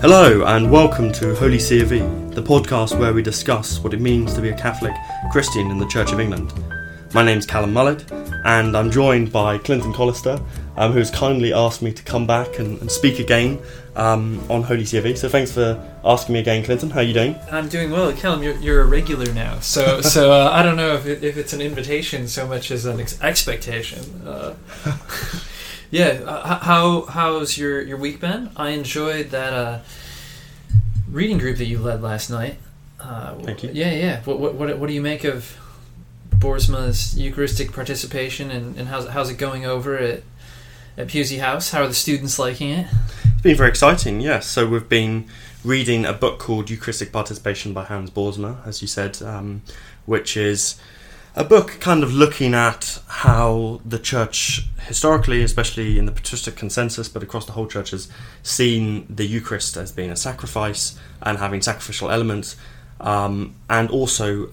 Hello, and welcome to Holy C of E, the podcast where we discuss what it means to be a Catholic Christian in the Church of England. My name's Calum Mullett, and I'm joined by Clinton Collister, um, who's kindly asked me to come back and, and speak again um, on Holy C of E. So thanks for asking me again, Clinton. How are you doing? I'm doing well, Calum. You're, you're a regular now, so so uh, I don't know if, it, if it's an invitation so much as an ex- expectation. Uh, yeah, uh, how how's your your week been? I enjoyed that uh, reading group that you led last night. Uh, Thank you. Yeah, yeah. What what what, what do you make of Boersma's Eucharistic participation, and, and how's how's it going over at at Pusey House? How are the students liking it? It's been very exciting, yes. So we've been reading a book called Eucharistic Participation by Hans Boersma, as you said, um, which is a book kind of looking at how the church historically, especially in the patristic consensus, but across the whole church, has seen the Eucharist as being a sacrifice and having sacrificial elements, um, and also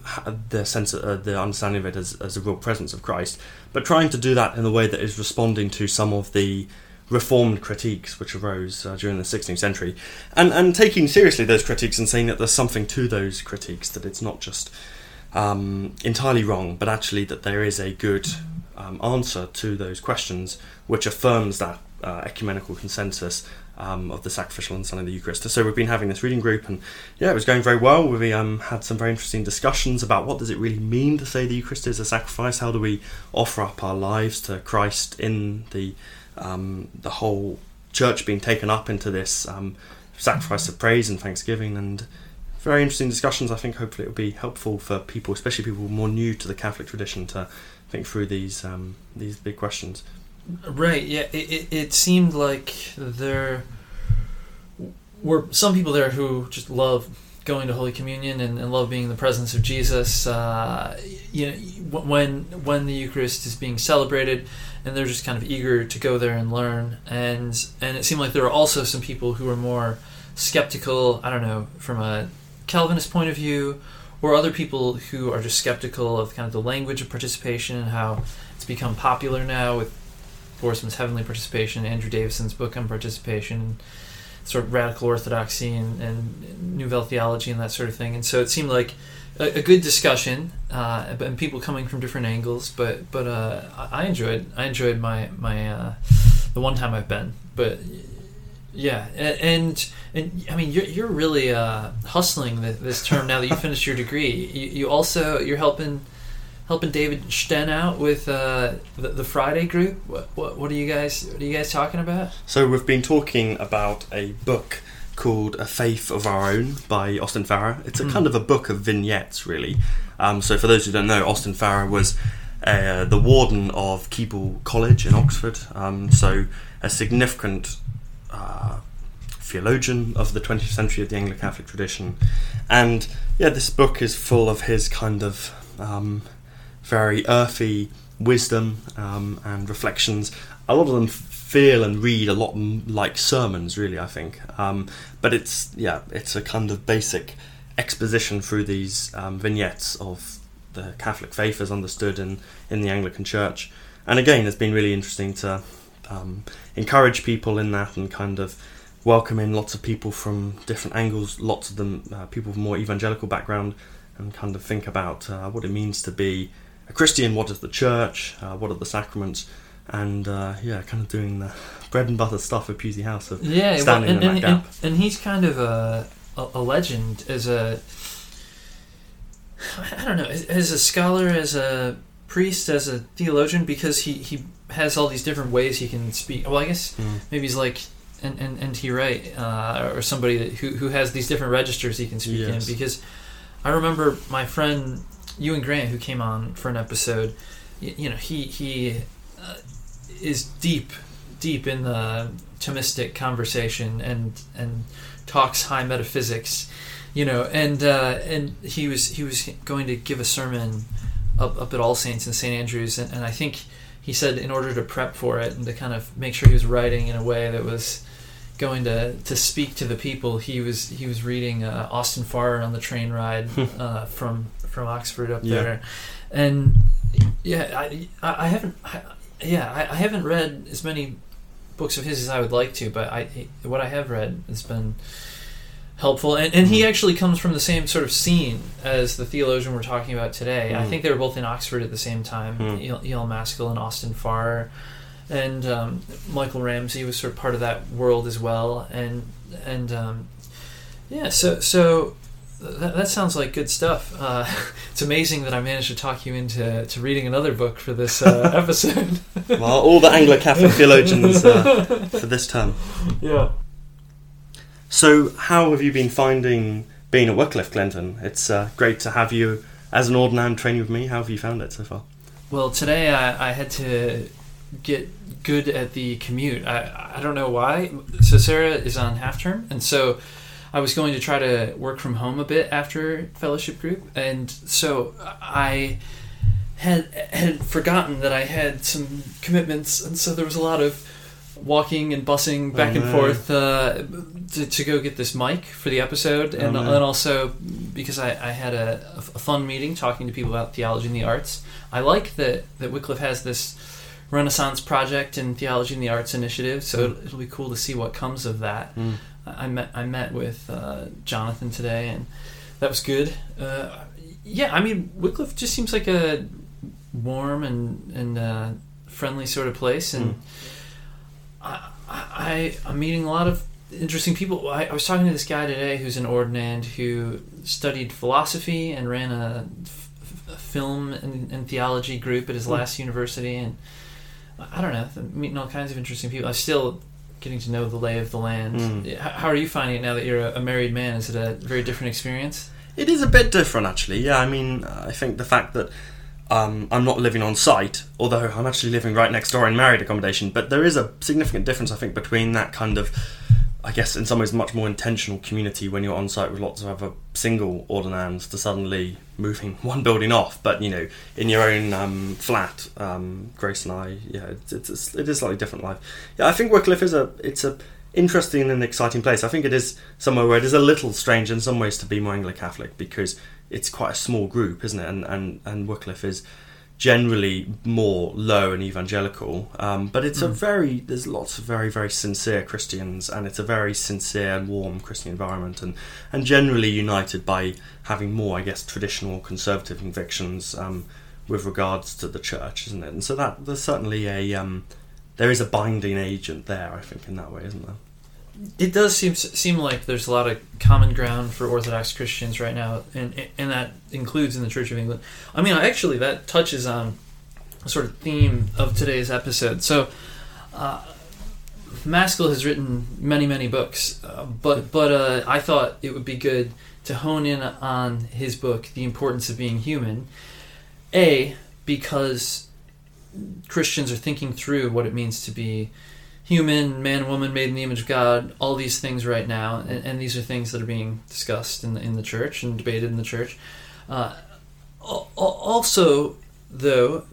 the sense, uh, the understanding of it as, as a real presence of Christ, but trying to do that in a way that is responding to some of the reformed critiques which arose uh, during the 16th century, and and taking seriously those critiques and saying that there's something to those critiques, that it's not just um, entirely wrong, but actually that there is a good um, answer to those questions, which affirms that uh, ecumenical consensus um, of the sacrificial understanding of the Eucharist. So we've been having this reading group, and yeah, it was going very well. We um, had some very interesting discussions about what does it really mean to say the Eucharist is a sacrifice. How do we offer up our lives to Christ in the um, the whole church being taken up into this um, sacrifice of praise and thanksgiving and very interesting discussions. I think hopefully it will be helpful for people, especially people more new to the Catholic tradition, to think through these um, these big questions. Right. Yeah. It, it, it seemed like there were some people there who just love going to Holy Communion and, and love being in the presence of Jesus. Uh, you know, when when the Eucharist is being celebrated, and they're just kind of eager to go there and learn. And and it seemed like there were also some people who were more skeptical. I don't know from a Calvinist point of view, or other people who are just skeptical of kind of the language of participation and how it's become popular now with Boersma's Heavenly Participation, Andrew Davison's book on participation, sort of radical orthodoxy and, and Nouvelle theology and that sort of thing. And so it seemed like a, a good discussion, uh, and people coming from different angles. But but uh, I enjoyed I enjoyed my my uh, the one time I've been. But yeah, and and I mean you're you're really uh, hustling th- this term now that you finished your degree. You, you also you're helping helping David Sten out with uh, the, the Friday group. What, what what are you guys what are you guys talking about? So we've been talking about a book called A Faith of Our Own by Austin Farrer. It's a Hmm. kind of a book of vignettes, really. Um, so for those who don't know, Austin Farrer was uh, the warden of Keble College in Oxford. Um, so a significant uh, theologian of the 20th century of the Anglo Catholic tradition. And yeah, this book is full of his kind of um, very earthy wisdom um, and reflections. A lot of them feel and read a lot like sermons, really. I think, um, but it's yeah, it's a kind of basic exposition through these um, vignettes of the Catholic faith as understood in in the Anglican Church. And again, it's been really interesting to um, encourage people in that and kind of welcome in lots of people from different angles, lots of them uh, people from more evangelical background, and kind of think about uh, what it means to be a Christian, what is the church, uh, what are the sacraments, and uh, yeah, kind of doing the bread and butter stuff of Pusey House of Yeah, well, standing and, in that and, gap. and, and he's kind of a, a, legend as a I don't know as a scholar, as a priest, as a theologian, because he, he has all these different ways he can speak. Well, I guess Mm. maybe he's like and and and he right uh, or somebody that, who who has these different registers he can speak Yes. in because I remember my friend Ewan Grant who came on for an episode. You, you know he he uh, is deep deep in the Thomistic conversation and and talks high metaphysics, you know, and uh, and he was he was going to give a sermon up, up at All Saints in St Andrews, and, and I think he said in order to prep for it and to kind of make sure he was writing in a way that was going to, to speak to the people, he was he was reading uh, Austin Farrer on the train ride uh, from from Oxford up Yeah. there, and yeah, I I I haven't I, yeah I, I haven't read as many books of his as I would like to, but I what I have read has been helpful. And, and he Mm. actually comes from the same sort of scene as the theologian we're talking about today. I Mm. think they were both in Oxford at the same time. Mm. E. E.L. Mascall and Austin Farrer, and um, Michael Ramsey was sort of part of that world as well. And and um, yeah, so so. That, that sounds like good stuff. Uh, it's amazing that I managed to talk you into to reading another book for this uh, episode. well, all the Anglo-Catholic theologians uh, for this term. yeah. So, how have you been finding being at Wycliffe, Clinton? It's uh, great to have you as an ordinand training with me. How have you found it so far? Well, today I, I had to get good at the commute. I, I don't know why. So Sarah is on half term, and so I was going to try to work from home a bit after fellowship group, and so I had had forgotten that I had some commitments, and so there was a lot of walking and busing back Oh, and no. forth uh, to, to go get this mic for the episode, and, Oh, no. and also because I, I had a, a fun meeting talking to people about theology and the arts. I like that that Wycliffe has this Renaissance project in theology and the arts initiative, so it'll, it'll be cool to see what comes of that. Mm. I met I met with uh, Jonathan today, and that was good. Uh, yeah, I mean Wycliffe just seems like a warm and and uh, friendly sort of place, and Mm. I, I I'm meeting a lot of interesting people. I, I was talking to this guy today who's an ordinand who studied philosophy and ran a, f- film and, and theology group at his Hmm. last university, and I don't know, meeting all kinds of interesting people. I'm still getting to know the lay of the land. Mm. How are you finding it now that you're a, a married man? Is it a very different experience? It is a bit different, actually. Yeah, I mean, I think the fact that um, I'm not living on site, although I'm actually living right next door in married accommodation, but there is a significant difference, I think, between that kind of, I guess, in some ways, much more intentional community when you're on site with lots of other single ordinands to suddenly moving one building off, but you know, in your own um, flat. Um, Grace and I, yeah, it's, it's it is slightly different life. Yeah, I think Wycliffe is a it's a interesting and exciting place. I think it is somewhere where it is a little strange in some ways to be more Anglo-Catholic because it's quite a small group, isn't it? And and and Wycliffe is generally more low and evangelical, um, but it's a Mm. very there's lots of very very sincere Christians, and it's a very sincere and warm Christian environment, and and generally united by having more, I guess, traditional conservative convictions um, with regards to the church, isn't it? And so that there's certainly a um, there is a binding agent there, I think, in that way, isn't there? It does seem seem like there's a lot of common ground for Orthodox Christians right now, and and that includes in the Church of England. I mean, actually, that touches on a sort of theme of today's episode. So, uh, Mascall has written many many books, uh, but but uh, I thought it would be good to hone in on his book, The Importance of Being Human. A because Christians are thinking through what it means to be human, man, woman, made in the image of God, all these things right now, and, and these are things that are being discussed in the, in the church and debated in the church. Uh, al- al- also, though,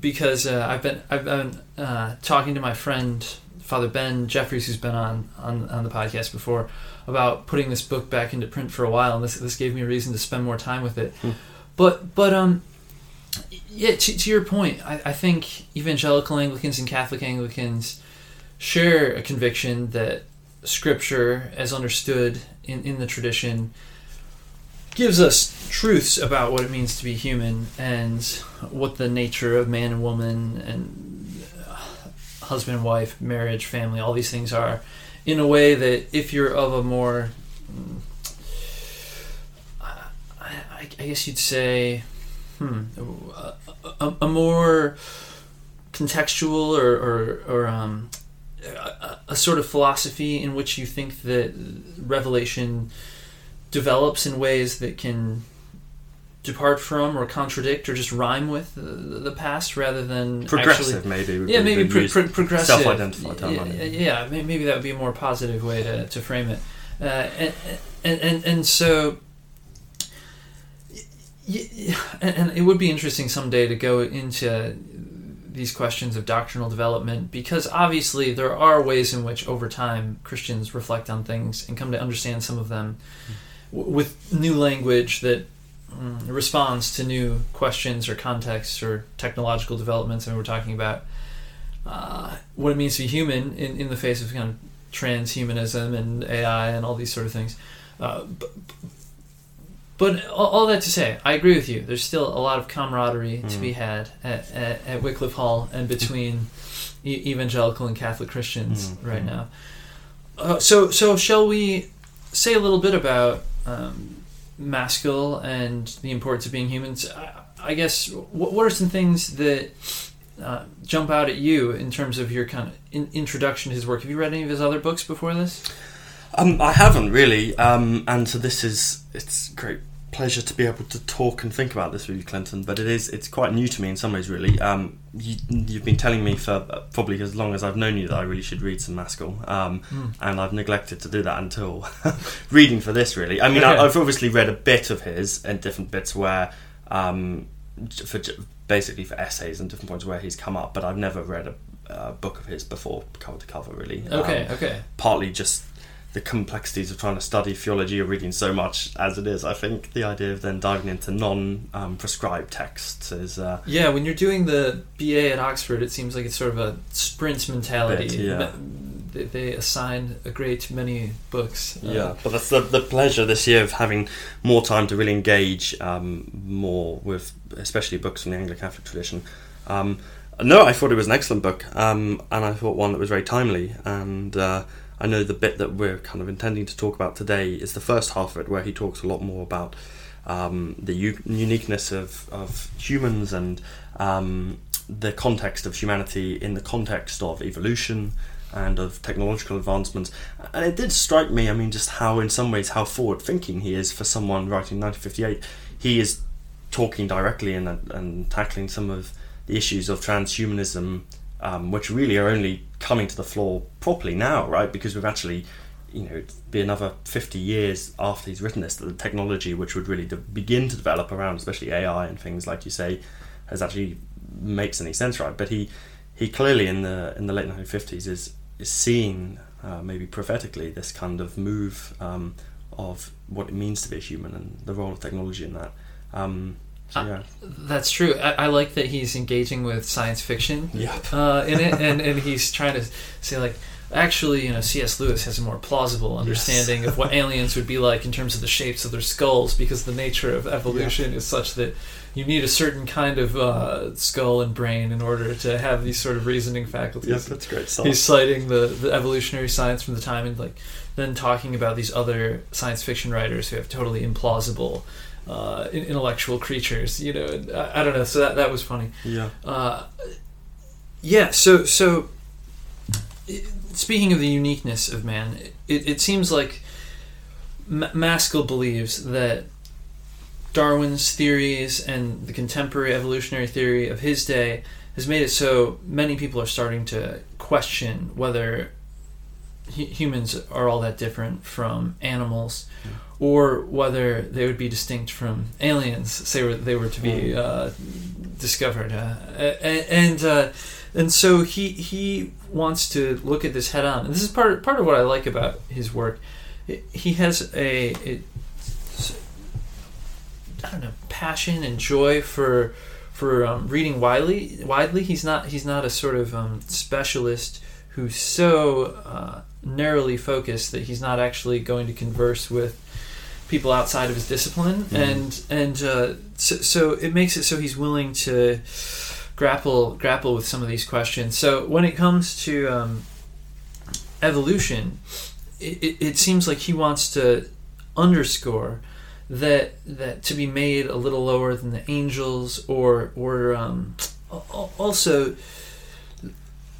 because uh, I've been I've been uh, talking to my friend Father Ben Jeffries, who's been on, on on the podcast before, about putting this book back into print for a while, and this this gave me a reason to spend more time with it. Hmm. But but um. Yeah, to, to your point, I, I think evangelical Anglicans and Catholic Anglicans share a conviction that Scripture, as understood in, in the tradition, gives us truths about what it means to be human and what the nature of man and woman and uh, husband and wife, marriage, family, all these things are, in a way that if you're of a more, mm, I, I, guess you'd say, hmm, a, a, a more contextual or, or, or um, a, a sort of philosophy in which you think that revelation develops in ways that can depart from or contradict or just rhyme with the, the past rather than Progressive, actually, maybe. yeah be maybe pro- pro- progressive. Self-identified term, yeah, yeah maybe that would be a more positive way to, to frame it. Uh, and, and, and, and so y- y- and, and it would be interesting someday to go into these questions of doctrinal development because obviously there are ways in which over time Christians reflect on things and come to understand some of them w- with new language that mm, responds to new questions or contexts or technological developments and we're talking about. Uh, what it means to be human in, in the face of kind of transhumanism and AI and all these sort of things. Uh, but, but all, that to say, I agree with you. There's still a lot of camaraderie to Mm. be had at, at, at Wycliffe Hall and between e- evangelical and Catholic Christians Mm, right mm. now. Uh, so, so shall we say a little bit about um, Mascall and the importance of being humans? I, I guess what, what are some things that uh, jump out at you in terms of your kind of in, introduction to his work? Have you read any of his other books before this? Um, I haven't really, um, and so this is it's great pleasure to be able to talk and think about this with you, Clinton. But it is it's quite new to me in some ways, really. Um, you, you've been telling me for probably as long as I've known you that I really should read some Mascall, um, Mm. and I've neglected to do that until reading for this. Really, I mean, Okay. I, I've obviously read a bit of his and different bits where, um, for basically for essays and different points where he's come up, but I've never read a, uh book of his before cover to cover. Really, Okay, Um, okay. partly just the complexities of trying to study theology or reading so much as it is. I think the idea of then diving into non um, prescribed texts is uh, Yeah, when you're doing the BA at Oxford, it seems like it's sort of a sprint mentality. Bit, yeah. They, they assign a great many books. Uh, yeah. But that's the, the pleasure this year of having more time to really engage um, more with, especially books from the Anglo Catholic tradition. Um, no, I thought it was an excellent book, um, and I thought one that was very timely. And uh, I know the bit that we're kind of intending to talk about today is the first half of it, where he talks a lot more about um, the u- uniqueness of, of humans and um, the context of humanity in the context of evolution and of technological advancements. And it did strike me, I mean, just how, in some ways, how forward thinking he is for someone writing in 1958. He is talking directly and, and tackling some of the issues of transhumanism, um, which really are only coming to the floor properly now, right? Because we've actually, you know, it'd be another 50 years after he's written this that the technology which would really de- begin to develop around, especially AI and things like you say, has actually makes any sense, right? But he he clearly in the in the late 1950s is is seeing uh, maybe prophetically this kind of move um, of what it means to be a human and the role of technology in that. Um, so Uh, yeah, That's true. I, I like that he's engaging with science fiction Yep. uh, in it, and, and he's trying to say like, actually, you know, C.S. Lewis has a more plausible understanding of what aliens would be like in terms of the shapes of their skulls, because the nature of evolution is such that you need a certain kind of uh, skull and brain in order to have these sort of reasoning faculties. Yep, that's great. He's citing the, the evolutionary science from the time and like then talking about these other science fiction writers who have totally implausible uh, intellectual creatures. You know, I, I don't know. So that that was funny. yeah, Uh, yeah. So so speaking of the uniqueness of man, it, it seems like M- Mascall believes that Darwin's theories and the contemporary evolutionary theory of his day has made it so many people are starting to question whether humans are all that different from animals Yeah. or whether they would be distinct from aliens say were- they were to be uh, discovered uh, and uh, and so he he wants to look at this head on and this is part part of what I like about his work he has a, a I don't know passion and joy for for um, reading widely. Widely, he's not he's not a sort of um, specialist who's so uh, narrowly focused that he's not actually going to converse with people outside of his discipline, Mhm. and and uh, so, so it makes it so he's willing to grapple grapple with some of these questions. So when it comes to um, evolution, it, it, it seems like he wants to underscore that that to be made a little lower than the angels or or um, al- al- also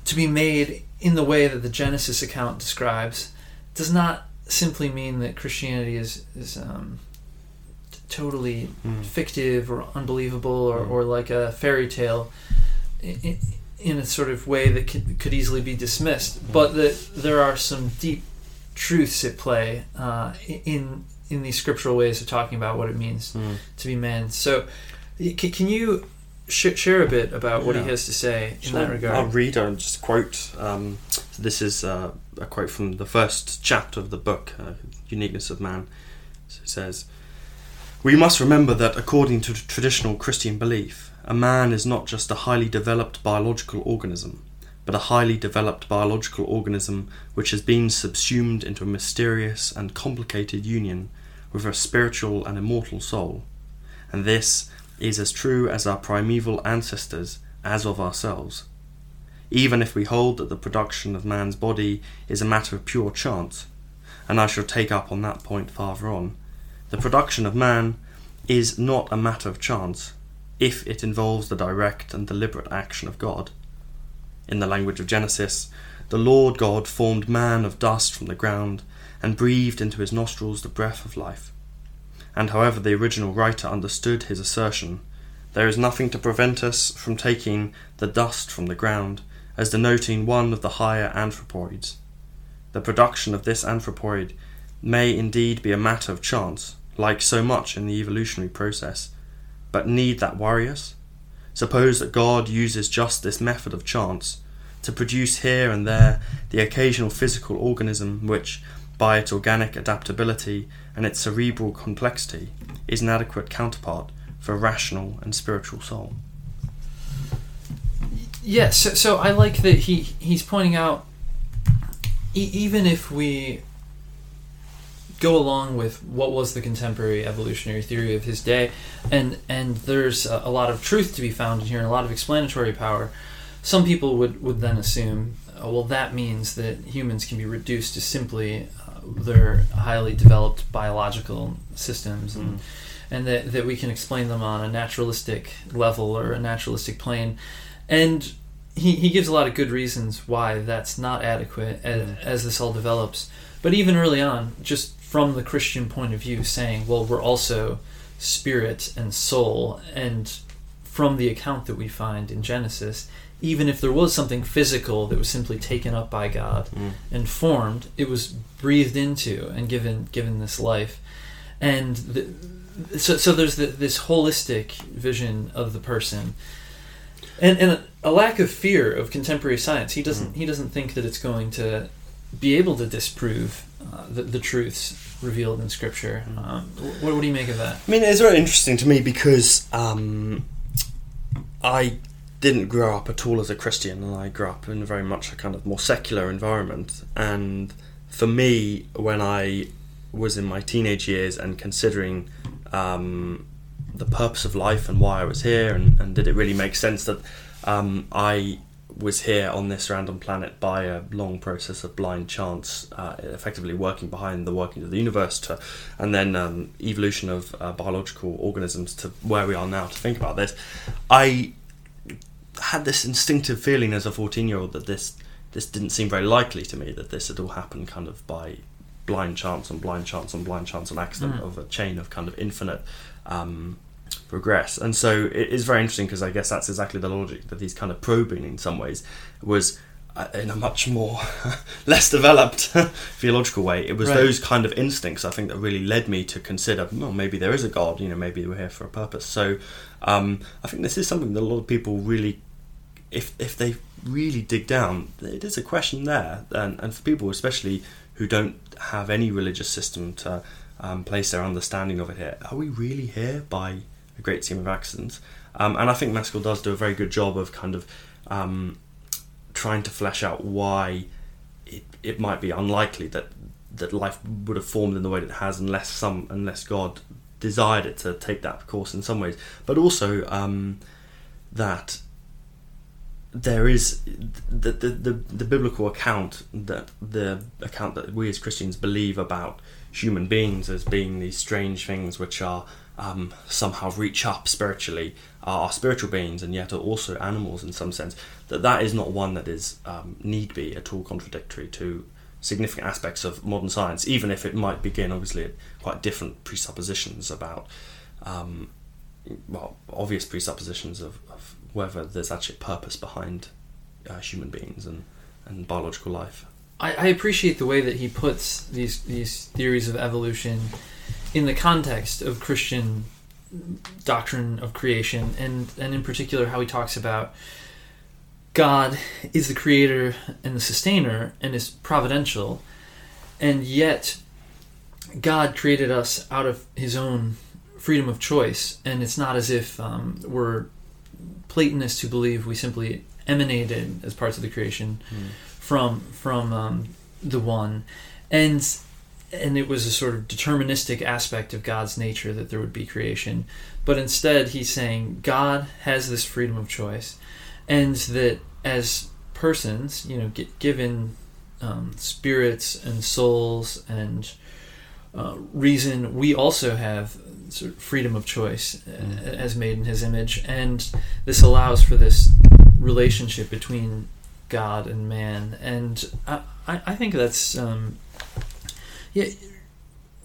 to be made in the way that the Genesis account describes does not simply mean that Christianity is is um, t- totally Mm. fictive or unbelievable or, Mm. or like a fairy tale in, in a sort of way that could, could easily be dismissed, Mm. but that there are some deep truths at play uh, in in these scriptural ways of talking about what it means Mm. to be man. So, can you sh- share a bit about what he has to say in Sure. that regard? I'll read and just quote. Um, so this is uh, a quote from the first chapter of the book, uh, Uniqueness of Man. So it says, We must remember that according to traditional Christian belief, a man is not just a highly developed biological organism, but a highly developed biological organism which has been subsumed into a mysterious and complicated union with a spiritual and immortal soul. And this is as true as our primeval ancestors as of ourselves. Even if we hold that the production of man's body is a matter of pure chance, and I shall take up on that point farther on, the production of man is not a matter of chance if it involves the direct and deliberate action of God. In the language of Genesis, the Lord God formed man of dust from the ground and breathed into his nostrils the breath of life. And however the original writer understood his assertion, there is nothing to prevent us from taking the dust from the ground as denoting one of the higher anthropoids. The production of this anthropoid may indeed be a matter of chance, like so much in the evolutionary process, but need that worry us? Suppose that God uses just this method of chance to produce here and there the occasional physical organism which, by its organic adaptability and its cerebral complexity, is an adequate counterpart for rational and spiritual soul. Yes, so, so I like that he he's pointing out e- even if we go along with what was the contemporary evolutionary theory of his day, and and there's a, a lot of truth to be found in here and a lot of explanatory power. Some people would would then assume, oh, well, that means that humans can be reduced to simply their highly developed biological systems and. Mm. And that, that we can explain them on a naturalistic level or a naturalistic plane. And he, he gives a lot of good reasons why that's not adequate as, Mm. as this all develops. But even early on, just from the Christian point of view, saying, well, we're also spirit and soul, and from the account that we find in Genesis, even if there was something physical that was simply taken up by God Mm. and formed, it was breathed into and given given this life, and the, so so there's the, this holistic vision of the person, and and a, a lack of fear of contemporary science. He doesn't he doesn't think that it's going to be able to disprove uh, the, the truths revealed in Scripture. Um, what, what do you make of that? I mean, it's very interesting to me because um, I didn't grow up at all as a Christian, and I grew up in very much a kind of more secular environment. And for me, when I was in my teenage years and considering um, the purpose of life and why I was here, and, and did it really make sense that um, I was here on this random planet by a long process of blind chance, uh, effectively working behind the workings of the universe, to, and then um, evolution of uh, biological organisms to where we are now to think about this. I had this instinctive feeling as a 14 year old that this this didn't seem very likely to me that this had all happened kind of by blind chance and blind chance and blind chance and accident Mm. of a chain of kind of infinite um, progress. And so it is very interesting because I guess that's exactly the logic that he's kind of probing in some ways was uh, in a much more less developed theological way. It was Right. those kind of instincts I think that really led me to consider, well, maybe there is a God. You know, maybe we're here for a purpose. So um, I think this is something that a lot of people really if if they really dig down, it is a question there, and and for people especially who don't have any religious system to um, place their understanding of it here, are we really here by a great team of accidents? Um, and I think Mascall does do a very good job of kind of um, trying to flesh out why it it might be unlikely that that life would have formed in the way that it has unless some unless God desired it to take that course in some ways, but also um, that there is the, the, the, the biblical account that the account that we as Christians believe about human beings as being these strange things which are um, somehow reach up spiritually are spiritual beings and yet are also animals in some sense. That that is not one that is um, need be at all contradictory to significant aspects of modern science even if it might begin obviously at quite different presuppositions about um, well obvious presuppositions of, of whether there's actually purpose behind uh, human beings and, and biological life. I, I appreciate the way that he puts these these theories of evolution in the context of Christian doctrine of creation, and and in particular how he talks about God is the creator and the sustainer and is providential, and yet God created us out of His own freedom of choice, and it's not as if um, we're Platonists who believe we simply emanated as parts of the creation Mm. from from um, the one, and and it was a sort of deterministic aspect of God's nature that there would be creation, but instead he's saying God has this freedom of choice, and that as persons, you know, gi- given um, spirits and souls and uh, reason, we also have sort of freedom of choice uh, Mm. as made in His image, and this allows for this relationship between God and man, and I, I I think that's um, yeah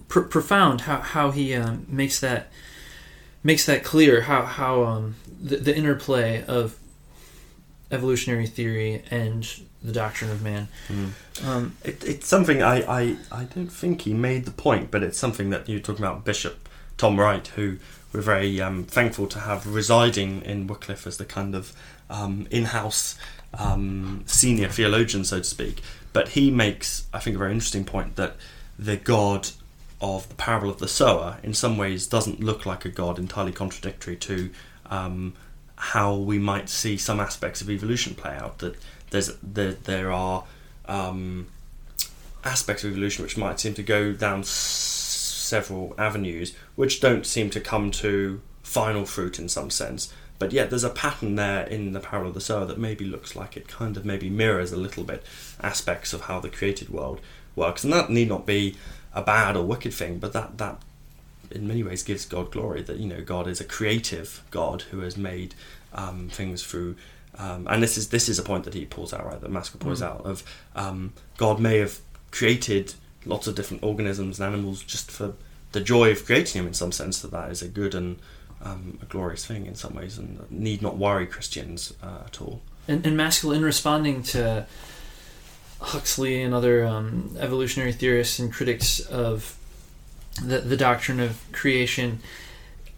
pr- profound how how he um, makes that makes that clear how how um, the, the interplay of evolutionary theory and the doctrine of man. Mm. Um, It, it's something I, I, I don't think he made the point, but it's something that you're talking about Bishop Tom Wright, who we're very um, thankful to have residing in Wycliffe as the kind of um, in-house um, senior theologian, so to speak. But he makes, I think, a very interesting point that the God of the parable of the sower, in some ways, doesn't look like a God entirely contradictory to um, how we might see some aspects of evolution play out. That there's there, there are um, aspects of evolution which might seem to go down s- several avenues, which don't seem to come to final fruit in some sense. But yet, there's a pattern there in the parable of the sower that maybe looks like it kind of maybe mirrors a little bit aspects of how the created world works, and that need not be a bad or wicked thing, but that that in many ways gives God glory. That you know God is a creative God who has made um, things through. Um, and this is this is a point that he pulls out right that Mascall pulls Mm. out of um, God may have created lots of different organisms and animals just for the joy of creating him in some sense that that is a good and um, a glorious thing in some ways and need not worry Christians uh, at all. and, and Mascall, in responding to Huxley and other um, evolutionary theorists and critics of the, the doctrine of creation,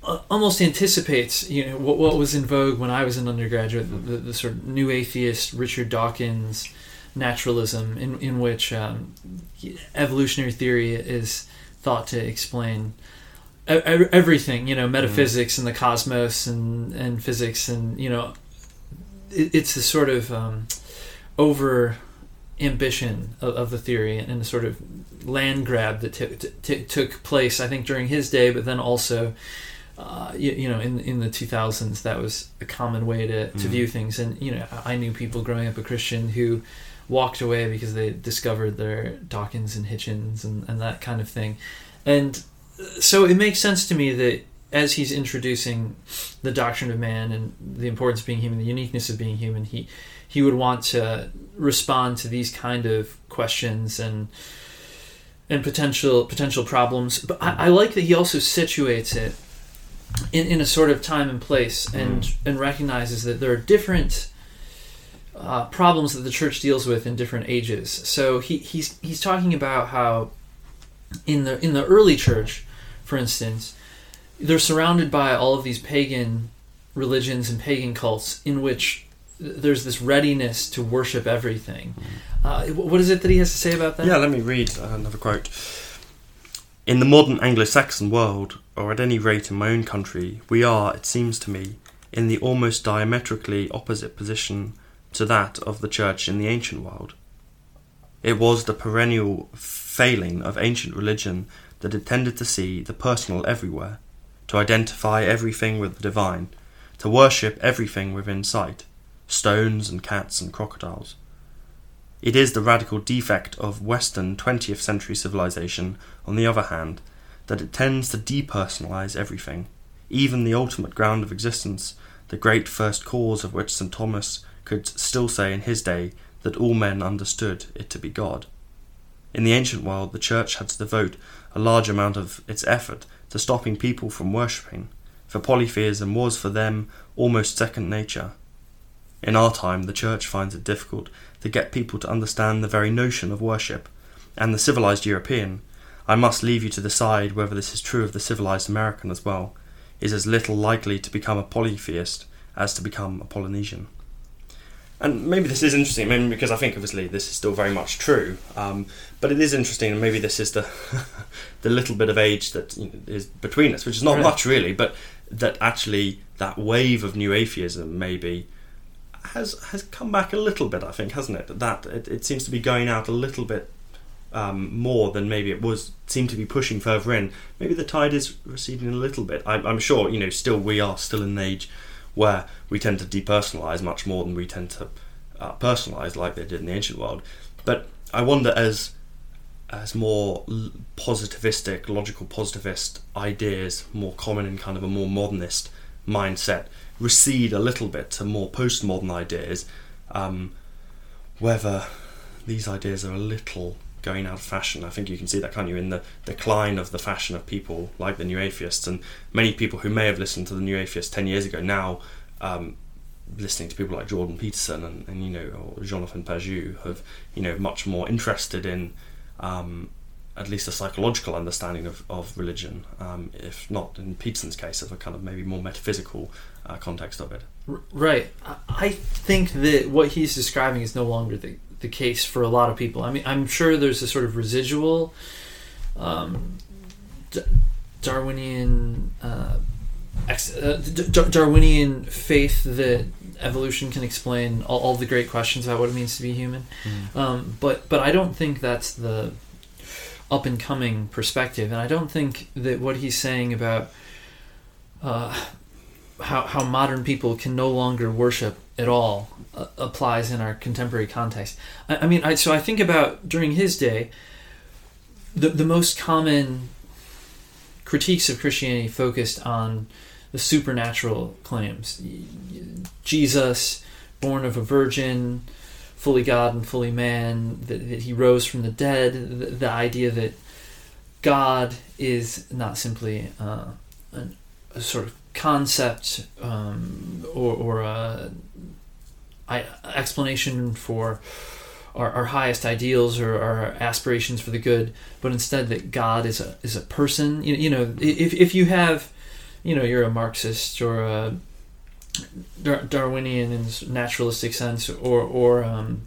uh, almost anticipates you know what, what was in vogue when I was an undergraduate, the, the, the sort of new atheist Richard Dawkins naturalism, in in which um, evolutionary theory is thought to explain everything, you know, metaphysics and the cosmos and and physics and you know it, it's the sort of um, over ambition of, of the theory and the sort of land grab that t- t- t- took place, I think, during his day, but then also, uh, you, you know, in in the 2000s, that was a common way to, to Mhm. view things. And you know, I knew people growing up a Christian who walked away because they discovered their Dawkins and Hitchens and, and that kind of thing. And uh, so it makes sense to me that as he's introducing the doctrine of man and the importance of being human, the uniqueness of being human, he he would want to respond to these kind of questions and and potential potential problems. But I, I like that he also situates it in, in a sort of time and place and mm-hmm. and recognizes that there are different uh, problems that the church deals with in different ages. So he, he's he's talking about how in the in the early church, for instance, they're surrounded by all of these pagan religions and pagan cults in which there's this readiness to worship everything. Uh, what is it that he has to say about that? Yeah, let me read another quote. In the modern Anglo Saxon world, or at any rate in my own country, we are, it seems to me, in the almost diametrically opposite position to that of the church in the ancient world. It was the perennial failing of ancient religion that it tended to see the personal everywhere, to identify everything with the divine, to worship everything within sight stones and cats and crocodiles. It is the radical defect of Western 20th century civilization, on the other hand, that it tends to depersonalize everything, even the ultimate ground of existence, the great first cause of which St. Thomas could still say in his day that all men understood it to be God. In the ancient world, the church had to devote a large amount of its effort to stopping people from worshipping, for polytheism was for them almost second nature. In our time, the church finds it difficult to get people to understand the very notion of worship, and the civilized European, I must leave you to decide whether this is true of the civilized American as well, is as little likely to become a polytheist as to become a Polynesian. And maybe this is interesting, maybe because I think obviously this is still very much true, um, but it is interesting, and maybe this is the the little bit of age that you know, is between us, which is not Right. much really, but that actually that wave of new atheism maybe has has come back a little bit. I think, hasn't it? That it, it seems to be going out a little bit um, more than maybe it was seemed to be pushing further in. Maybe the tide is receding a little bit. I, I'm sure you know. Still, we are still in an age where we tend to depersonalize much more than we tend to uh, personalize, like they did in the ancient world. But I wonder as as more positivistic, logical positivist ideas, more common in kind of a more modernist mindset, recede a little bit to more postmodern ideas, um, whether these ideas are a little going out of fashion. I think you can see that, can't you, in the decline of the fashion of people like the New Atheists, and many people who may have listened to the New Atheists ten years ago now. Um, listening to people like Jordan Peterson and, and you know or Jonathan Pageau have you know much more interested in um, at least a psychological understanding of, of religion, um, if not in Peterson's case of a kind of maybe more metaphysical uh, context of it. Right. I think that what he's describing is no longer the the case for a lot of people. I mean, I'm sure there's a sort of residual um, D- Darwinian uh, ex- uh, D- Darwinian faith that evolution can explain all, all, the great questions about what it means to be human. Mm. Um, but but I don't think that's the up and coming perspective, and I don't think that what he's saying about uh, how how modern people can no longer worship at all uh, applies in our contemporary context. I, I mean, I, so I think about during his day, the the most common critiques of Christianity focused on the supernatural claims. Jesus, born of a virgin, fully God and fully man, that, that he rose from the dead, the, the, idea that God is not simply uh, an, a sort of concept um, or, or a, explanation for our, our, highest ideals or our aspirations for the good, but instead that God is a is a person. You, you know, if if you have, you know, you're a Marxist or a Darwinian in naturalistic sense, or or um,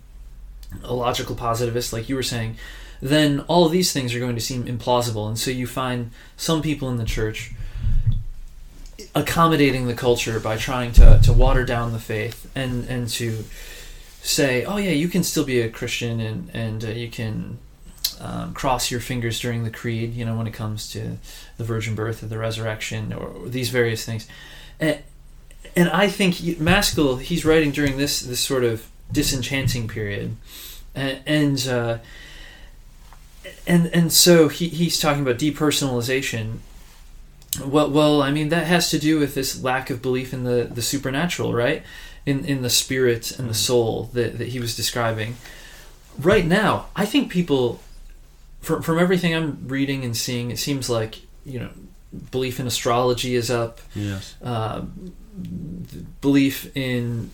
a logical positivist, like you were saying, then all of these things are going to seem implausible, and so you find some people in the church accommodating the culture by trying to, to water down the faith and, and to say, oh yeah, you can still be a Christian and and uh, you can um, cross your fingers during the creed, you know, when it comes to the virgin birth or the resurrection or, or these various things. And, and I think Mascall, he's writing during this this sort of disenchanting period, and and uh, and, and so he, he's talking about depersonalization well, well, I mean that has to do with this lack of belief in the, the supernatural, right? In in the spirit and the mm. soul that, that he was describing. Right now, I think people, from from everything I'm reading and seeing, it seems like you know, belief in astrology is up. Yes. Uh, belief in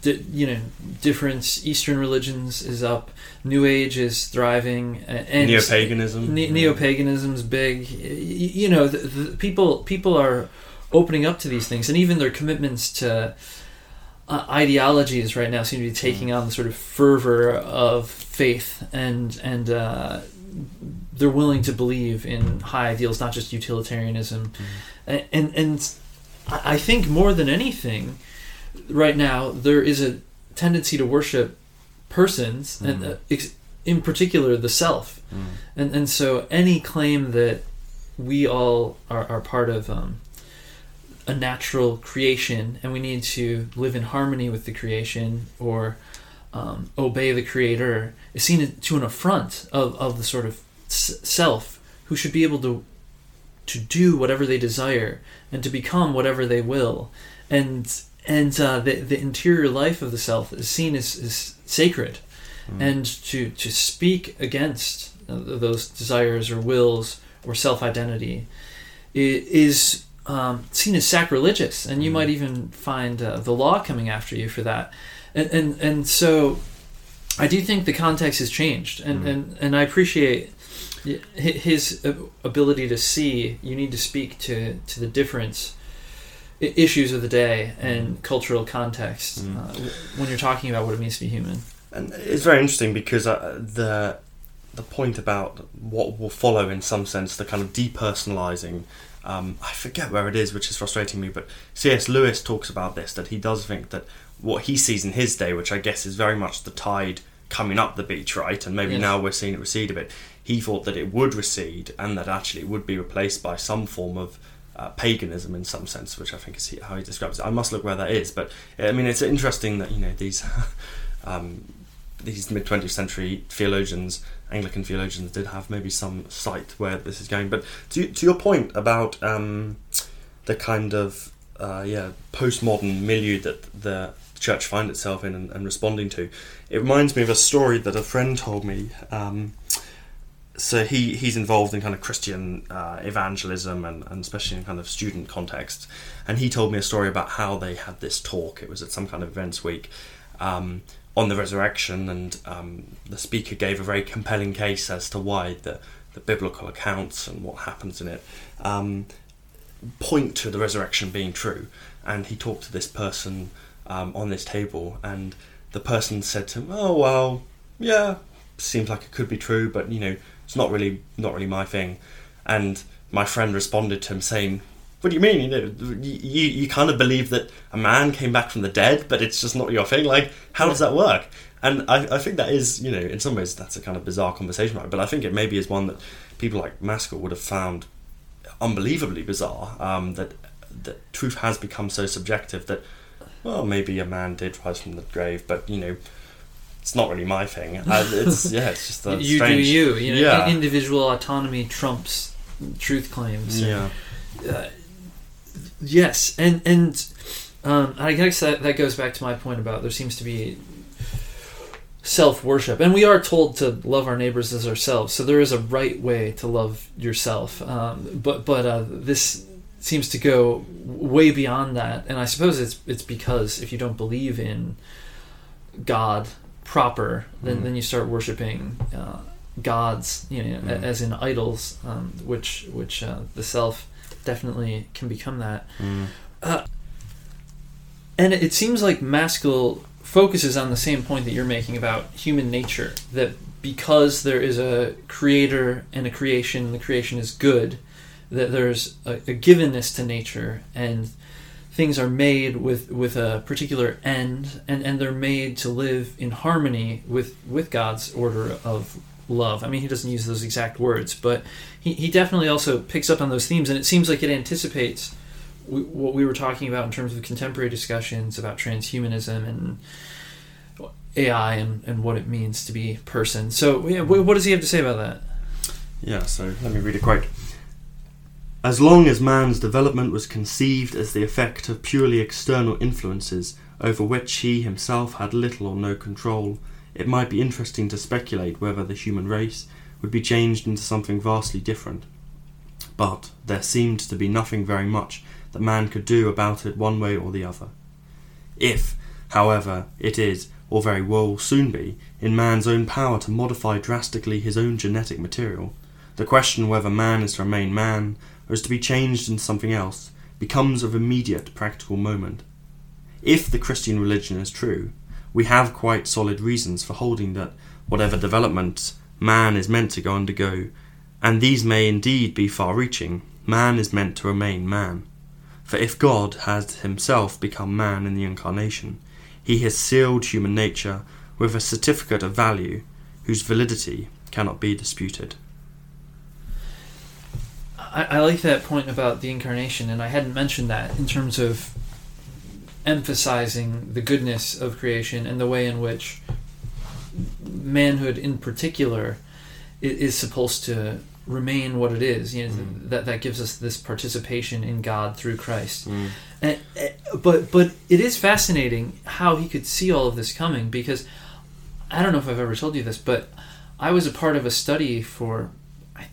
di- you know different Eastern religions is up. New Age is thriving, and neo paganism. Ne- neo paganism's big. You know, the, the people people are opening up to these things, and even their commitments to uh, ideologies right now seem to be taking mm. on the sort of fervor of faith, and and uh, they're willing to believe in high ideals, not just utilitarianism, mm. and, and and I think more than anything right now there is a tendency to worship persons mm. and uh, ex- in particular the self mm. and and so any claim that we all are, are part of um, a natural creation and we need to live in harmony with the creation or um, obey the creator is seen to an affront of, of the sort of self who should be able to to do whatever they desire and to become whatever they will and and uh, the the interior life of the self is seen as, as sacred, mm. and to to speak against uh, those desires or wills or self identity is um, seen as sacrilegious, and you mm. might even find uh, the law coming after you for that, and and and so. I do think the context has changed, and, mm. and, and I appreciate his ability to see. You need to speak to, to the difference issues of the day and mm. cultural context mm. uh, when you're talking about what it means to be human. And it's very interesting because uh, the the point about what will follow, in some sense, the kind of depersonalizing. Um, I forget where it is, which is frustrating me. But C.S. Lewis talks about this that he does think that what he sees in his day, which I guess is very much the tide coming up the beach, right? And maybe Yes. now we're seeing it recede a bit. He thought that it would recede and that actually it would be replaced by some form of uh, paganism in some sense, which I think is how he describes it. I must look where that is, but I mean, it's interesting that you know these um, these mid twentieth century theologians, Anglican theologians, did have maybe some sight where this is going. But to to your point about um, the kind of uh, yeah postmodern milieu that the church find itself in and, and responding to, it reminds me of a story that a friend told me. Um, so he, he's involved in kind of Christian uh, evangelism and, and especially in kind of student context. And he told me a story about how they had this talk. It was at some kind of events week um, on the resurrection, and um, the speaker gave a very compelling case as to why the, the biblical accounts and what happens in it um, point to the resurrection being true. And he talked to this person um, on this table, and the person said to him, "Oh well, yeah, seems like it could be true, but you know, it's not really not really my thing." And my friend responded to him saying, "What do you mean? You know, you you kind of believe that a man came back from the dead, but it's just not your thing. Like, how does that work?" And I, I think that is, you know, in some ways that's a kind of bizarre conversation, right? But I think it maybe is one that people like Mascall would have found unbelievably bizarre. Um, that that truth has become so subjective that, well, maybe a man did rise from the grave, but you know, it's not really my thing. Uh, it's yeah, it's just a you strange, do you. You know, Yeah. individual autonomy trumps truth claims. Yeah, Uh, yes, and and um, I guess that that goes back to my point about there seems to be self worship, and we are told to love our neighbors as ourselves. So there is a right way to love yourself, um, but but uh, this seems to go way beyond that, and I suppose it's it's because if you don't believe in God proper, then Mm. then you start worshiping. Uh, gods, you know, Mm. as in idols, um, which which uh, the self definitely can become that. Mm. And it seems like Mascall focuses on the same point that you're making about human nature that because there is a creator and a creation, the creation is good, that there's a, a givenness to nature and things are made with, with a particular end and, and they're made to live in harmony with, with God's order of love. I mean, he doesn't use those exact words, but he, he definitely also picks up on those themes and it seems like it anticipates we, what we were talking about in terms of contemporary discussions about transhumanism and AI and, and what it means to be person. So, yeah, wh- what does he have to say about that? Yeah, so let me read a quote. As long as man's development was conceived as the effect of purely external influences over which he himself had little or no control, it might be interesting to speculate whether the human race would be changed into something vastly different. But there seemed to be nothing very much that man could do about it one way or the other. If, however, it is, or very well soon be, in man's own power to modify drastically his own genetic material, the question whether man is to remain man or is to be changed into something else becomes of immediate practical moment. If the Christian religion is true, we have quite solid reasons for holding that whatever development man is meant to go undergo, and these may indeed be far reaching, man is meant to remain man. For if God has himself become man in the incarnation, he has sealed human nature with a certificate of value whose validity cannot be disputed. I, I like that point about the incarnation, and I hadn't mentioned that in terms of emphasizing the goodness of creation and the way in which manhood, in particular, is supposed to remain what it is. You know, Mm. that that gives us this participation in God through Christ. And, uh, but but it is fascinating how he could see all of this coming because I don't know if I've ever told you this, but I was a part of a study for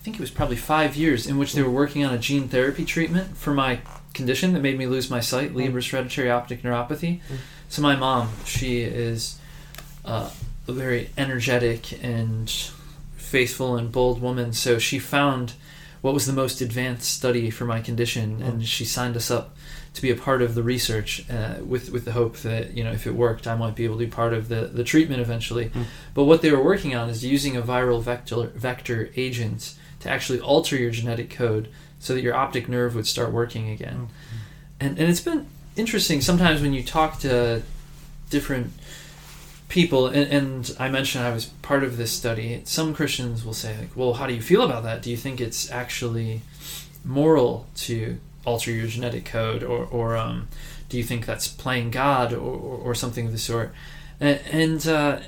think it was probably five years in which they were working on a gene therapy treatment for my condition that made me lose my sight, Leber's hereditary optic neuropathy. Mm. So my mom, she is uh, a very energetic and faithful and bold woman. So she found what was the most advanced study for my condition, and she signed us up to be a part of the research uh, with with the hope that you know if it worked, I might be able to be part of the the treatment eventually. Mm. But what they were working on is using a viral vector vector agent to actually alter your genetic code so that your optic nerve would start working again. And and it's been interesting sometimes when you talk to different people, and, and I mentioned I was part of this study. Some Christians will say, like, "Well, how do you feel about that? Do you think it's actually moral to alter your genetic code, or, or um, do you think that's playing God, or, or, or something of the sort?" And, and uh,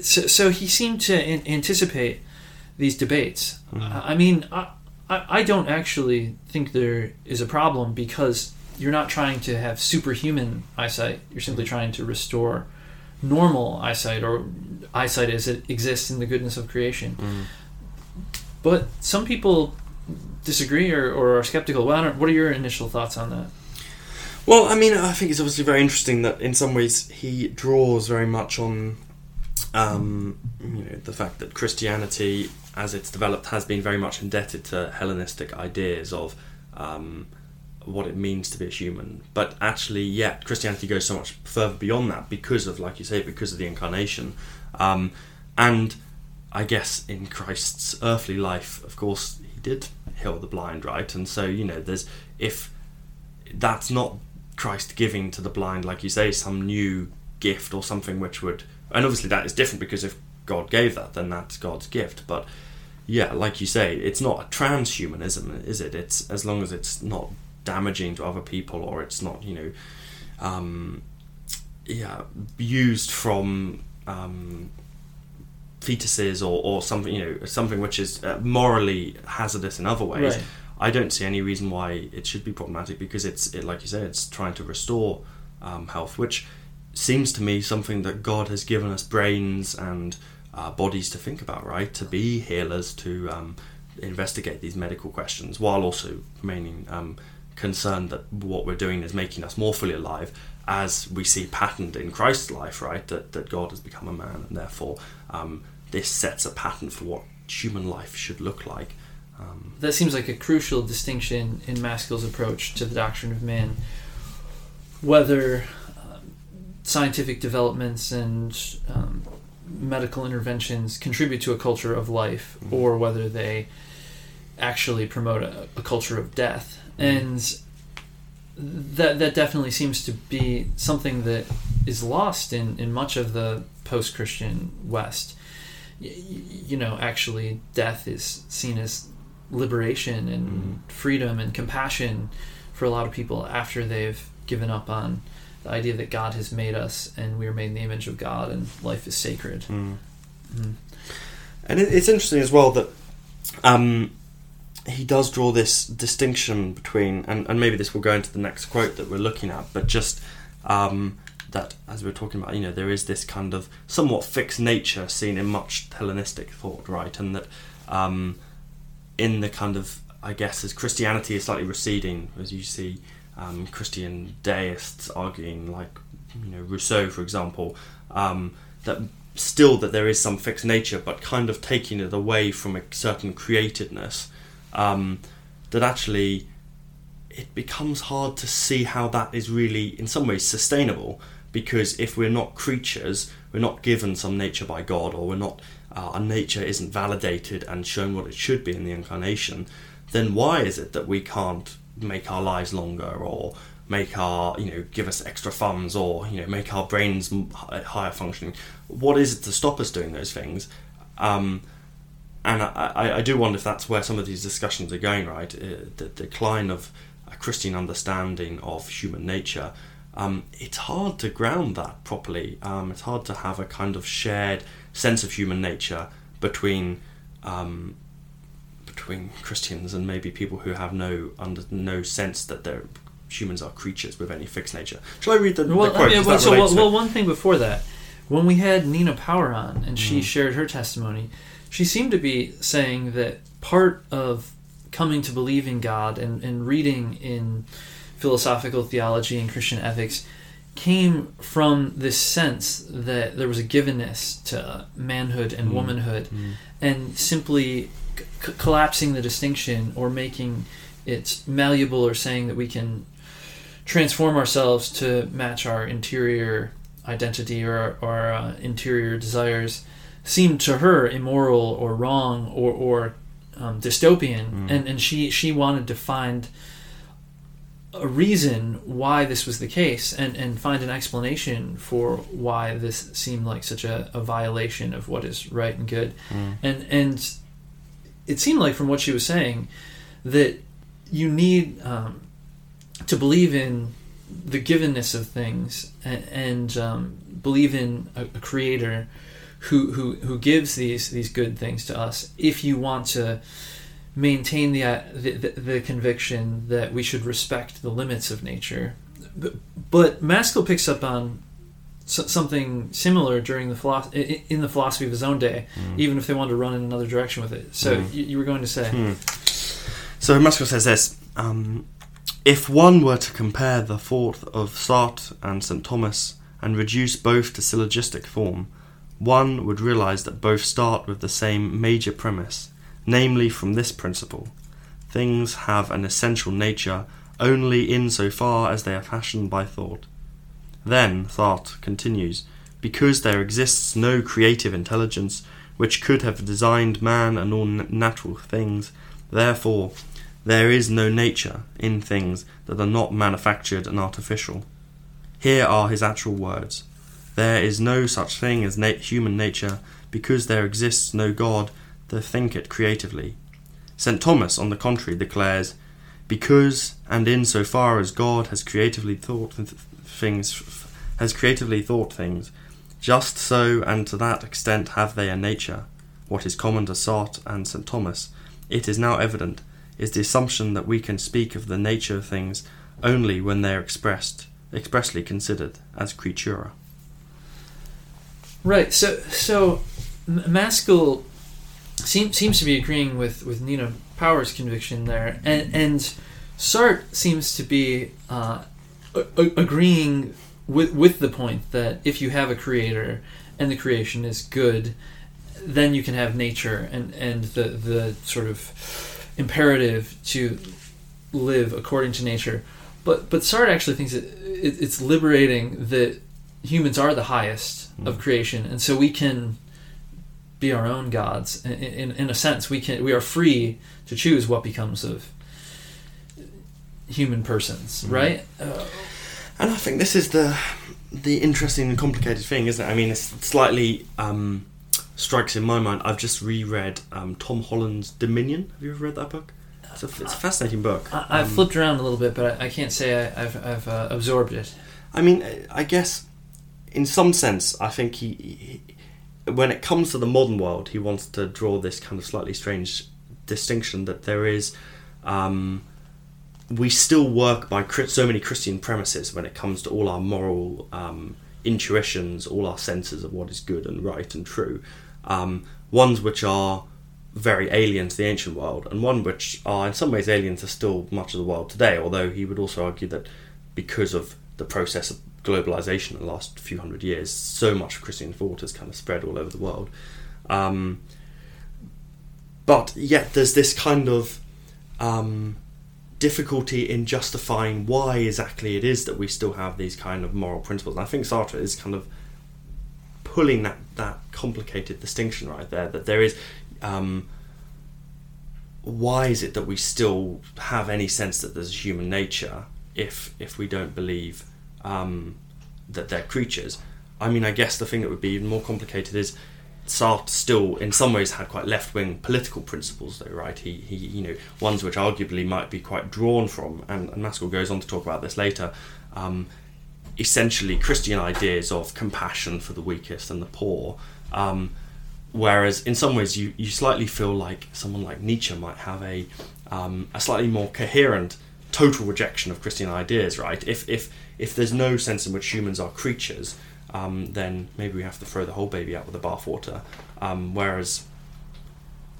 so, so he seemed to an- anticipate these debates. Mhm. I mean, I, I I don't actually think there is a problem because you're not trying to have superhuman eyesight. You're simply trying to restore normal eyesight or eyesight as it exists in the goodness of creation. Mm. But some people disagree or, or are skeptical. Well, I don't, what are your initial thoughts on that? Well, I mean, I think it's obviously very interesting that in some ways he draws very much on, um, you know, the fact that Christianity, as it's developed, has been very much indebted to Hellenistic ideas of um, what it means to be a human. But actually, yeah, Christianity goes so much further beyond that because of, like you say, because of the incarnation, um, and I guess in Christ's earthly life, of course, he did heal the blind, right? And so, you know, there's if that's not Christ giving to the blind, like you say, some new gift or something which would, and obviously that is different because if God gave that, then that's God's gift. But yeah, like you say, it's not a transhumanism, is it? It's as long as it's not damaging to other people or it's not, you know, um, yeah, used from um, fetuses or, or something, you know, something which is uh, morally hazardous in other ways. Right. I don't see any reason why it should be problematic because it's, it, like you say, it's trying to restore um, health, which seems to me something that God has given us brains and uh, bodies to think about, right? To be healers, to um, investigate these medical questions, while also remaining um, concerned that what we're doing is making us more fully alive, as we see patterned in Christ's life, right? That that God has become a man, and therefore um, this sets a pattern for what human life should look like. Um, That seems like a crucial distinction in Mascall's approach to the doctrine of man. Whether scientific developments and um, medical interventions contribute to a culture of life, Mhm. or whether they actually promote a, a culture of death, and that that definitely seems to be something that is lost in, in much of the post Christian West. Y- you know, actually, death is seen as liberation and Mhm. freedom and compassion for a lot of people after they've given up on the idea that God has made us and we are made in the image of God and life is sacred. mm. Mhm. And it, it's interesting as well that um, he does draw this distinction between, and, and maybe this will go into the next quote that we're looking at, but just um, that, as we're talking about, you know, there is this kind of somewhat fixed nature seen in much Hellenistic thought, right? And that um, in the kind of, I guess, as Christianity is slightly receding, as you see um, Christian deists arguing, like, you know, Rousseau, for example, um, that still that there is some fixed nature, but kind of taking it away from a certain createdness, um, that actually it becomes hard to see how that is really, in some ways, sustainable. Because if we're not creatures, we're not given some nature by God, or we're not, uh, our nature isn't validated and shown what it should be in the incarnation, then why is it that we can't make our lives longer, or make our you know give us extra funds or you know make our brains higher functioning. What is it to stop us doing those things? Um, and I, I, I do wonder if that's where some of these discussions are going right? Uh, the decline of a christian understanding of human nature um, it's hard to ground that properly. Um, it's hard to have a kind of shared sense of human nature between um, between Christians and maybe people who have no under no sense that they're humans are creatures with any fixed nature. Shall I read the, Well, the quote? I mean, 'Cause well, so, well, well, one thing before that, when we had Nina Power on and she Mm. shared her testimony, she seemed to be saying that part of coming to believe in God and, and reading in philosophical theology and Christian ethics came from this sense that there was a givenness to manhood and Mm. womanhood Mm. and simply c- collapsing the distinction or making it malleable or saying that we can transform ourselves to match our interior identity or our uh, interior desires seemed to her immoral or wrong or, or um, dystopian Mm. and, and she, she wanted to find a reason why this was the case and, and find an explanation for why this seemed like such a, a violation of what is right and good. Mm. And and it seemed like from what she was saying that you need um, to believe in the givenness of things and, and um, believe in a, a creator who, who who gives these these good things to us if you want to maintain the, uh, the, the the conviction that we should respect the limits of nature. But, but Mascall picks up on so- something similar during the philo- i- in the philosophy of his own day Mm. even if they wanted to run in another direction with it so Mm. you, you were going to say Hmm. So Mascall says this: um, if one were to compare the thought of Sartre and St Thomas and reduce both to syllogistic form, one would realise that both start with the same major premise, namely from this principle: things have an essential nature only in so far as they are fashioned by thought. Then Sartre continues: because there exists no creative intelligence which could have designed man and all natural things. Therefore, there is no nature in things that are not manufactured and artificial. Here are his actual words There is no such thing as human nature because there exists no God to think it creatively. St. Thomas, on the contrary, declares because and in so far as God has creatively thought th- things, has creatively thought things, just so and to that extent have they a nature. What is common to Sartre and St. Thomas, it is now evident, is the assumption that we can speak of the nature of things only when they are expressed, expressly considered as creatura. Right. So so Mascall seems seems to be agreeing with with Nina Power's conviction there, and and Sartre seems to be uh, agreeing with with the point that if you have a creator and the creation is good, then you can have nature and and the the sort of imperative to live according to nature. But but Sartre actually thinks it, it it's liberating that humans are the highest of Mm. creation, and so we can be our own gods. In, in, in a sense, we can we are free to choose what becomes of human persons, Mm. right? Uh, And I think this is the the interesting and complicated thing, isn't it? I mean, it's slightly um, strikes in my mind. I've just reread um, Tom Holland's Dominion. Have you ever read that book? It's a, it's a fascinating book. I, I've Um, flipped around a little bit, but I, I can't say I, I've I've uh, absorbed it. I mean, I guess in some sense, I think he, he, when it comes to the modern world, he wants to draw this kind of slightly strange distinction that there is, um, we still work by so many Christian premises when it comes to all our moral um, intuitions, all our senses of what is good and right and true, um, ones which are very alien to the ancient world, and one which are in some ways alien to still much of the world today. Although he would also argue that because of the process of globalization in the last few hundred years, so much of Christian thought has kind of spread all over the world. Um, but yet, there's this kind of um, difficulty in justifying why exactly it is that we still have these kind of moral principles. And I think Sartre is kind of pulling that, that complicated distinction right there that there is. Um, why is it that we still have any sense that there's human nature if if we don't believe um, that they're creatures? I mean, I guess the thing that would be even more complicated is Sartre still, in some ways, had quite left-wing political principles, though, right? He, he, you know, ones which arguably might be quite drawn from, and, and Mascall goes on to talk about this later. Um, essentially, Christian ideas of compassion for the weakest and the poor. Um, whereas, in some ways, you, you slightly feel like someone like Nietzsche might have a um, a slightly more coherent, total rejection of Christian ideas, right? If if if there's no sense in which humans are creatures, um, then maybe we have to throw the whole baby out with the bathwater. Um, whereas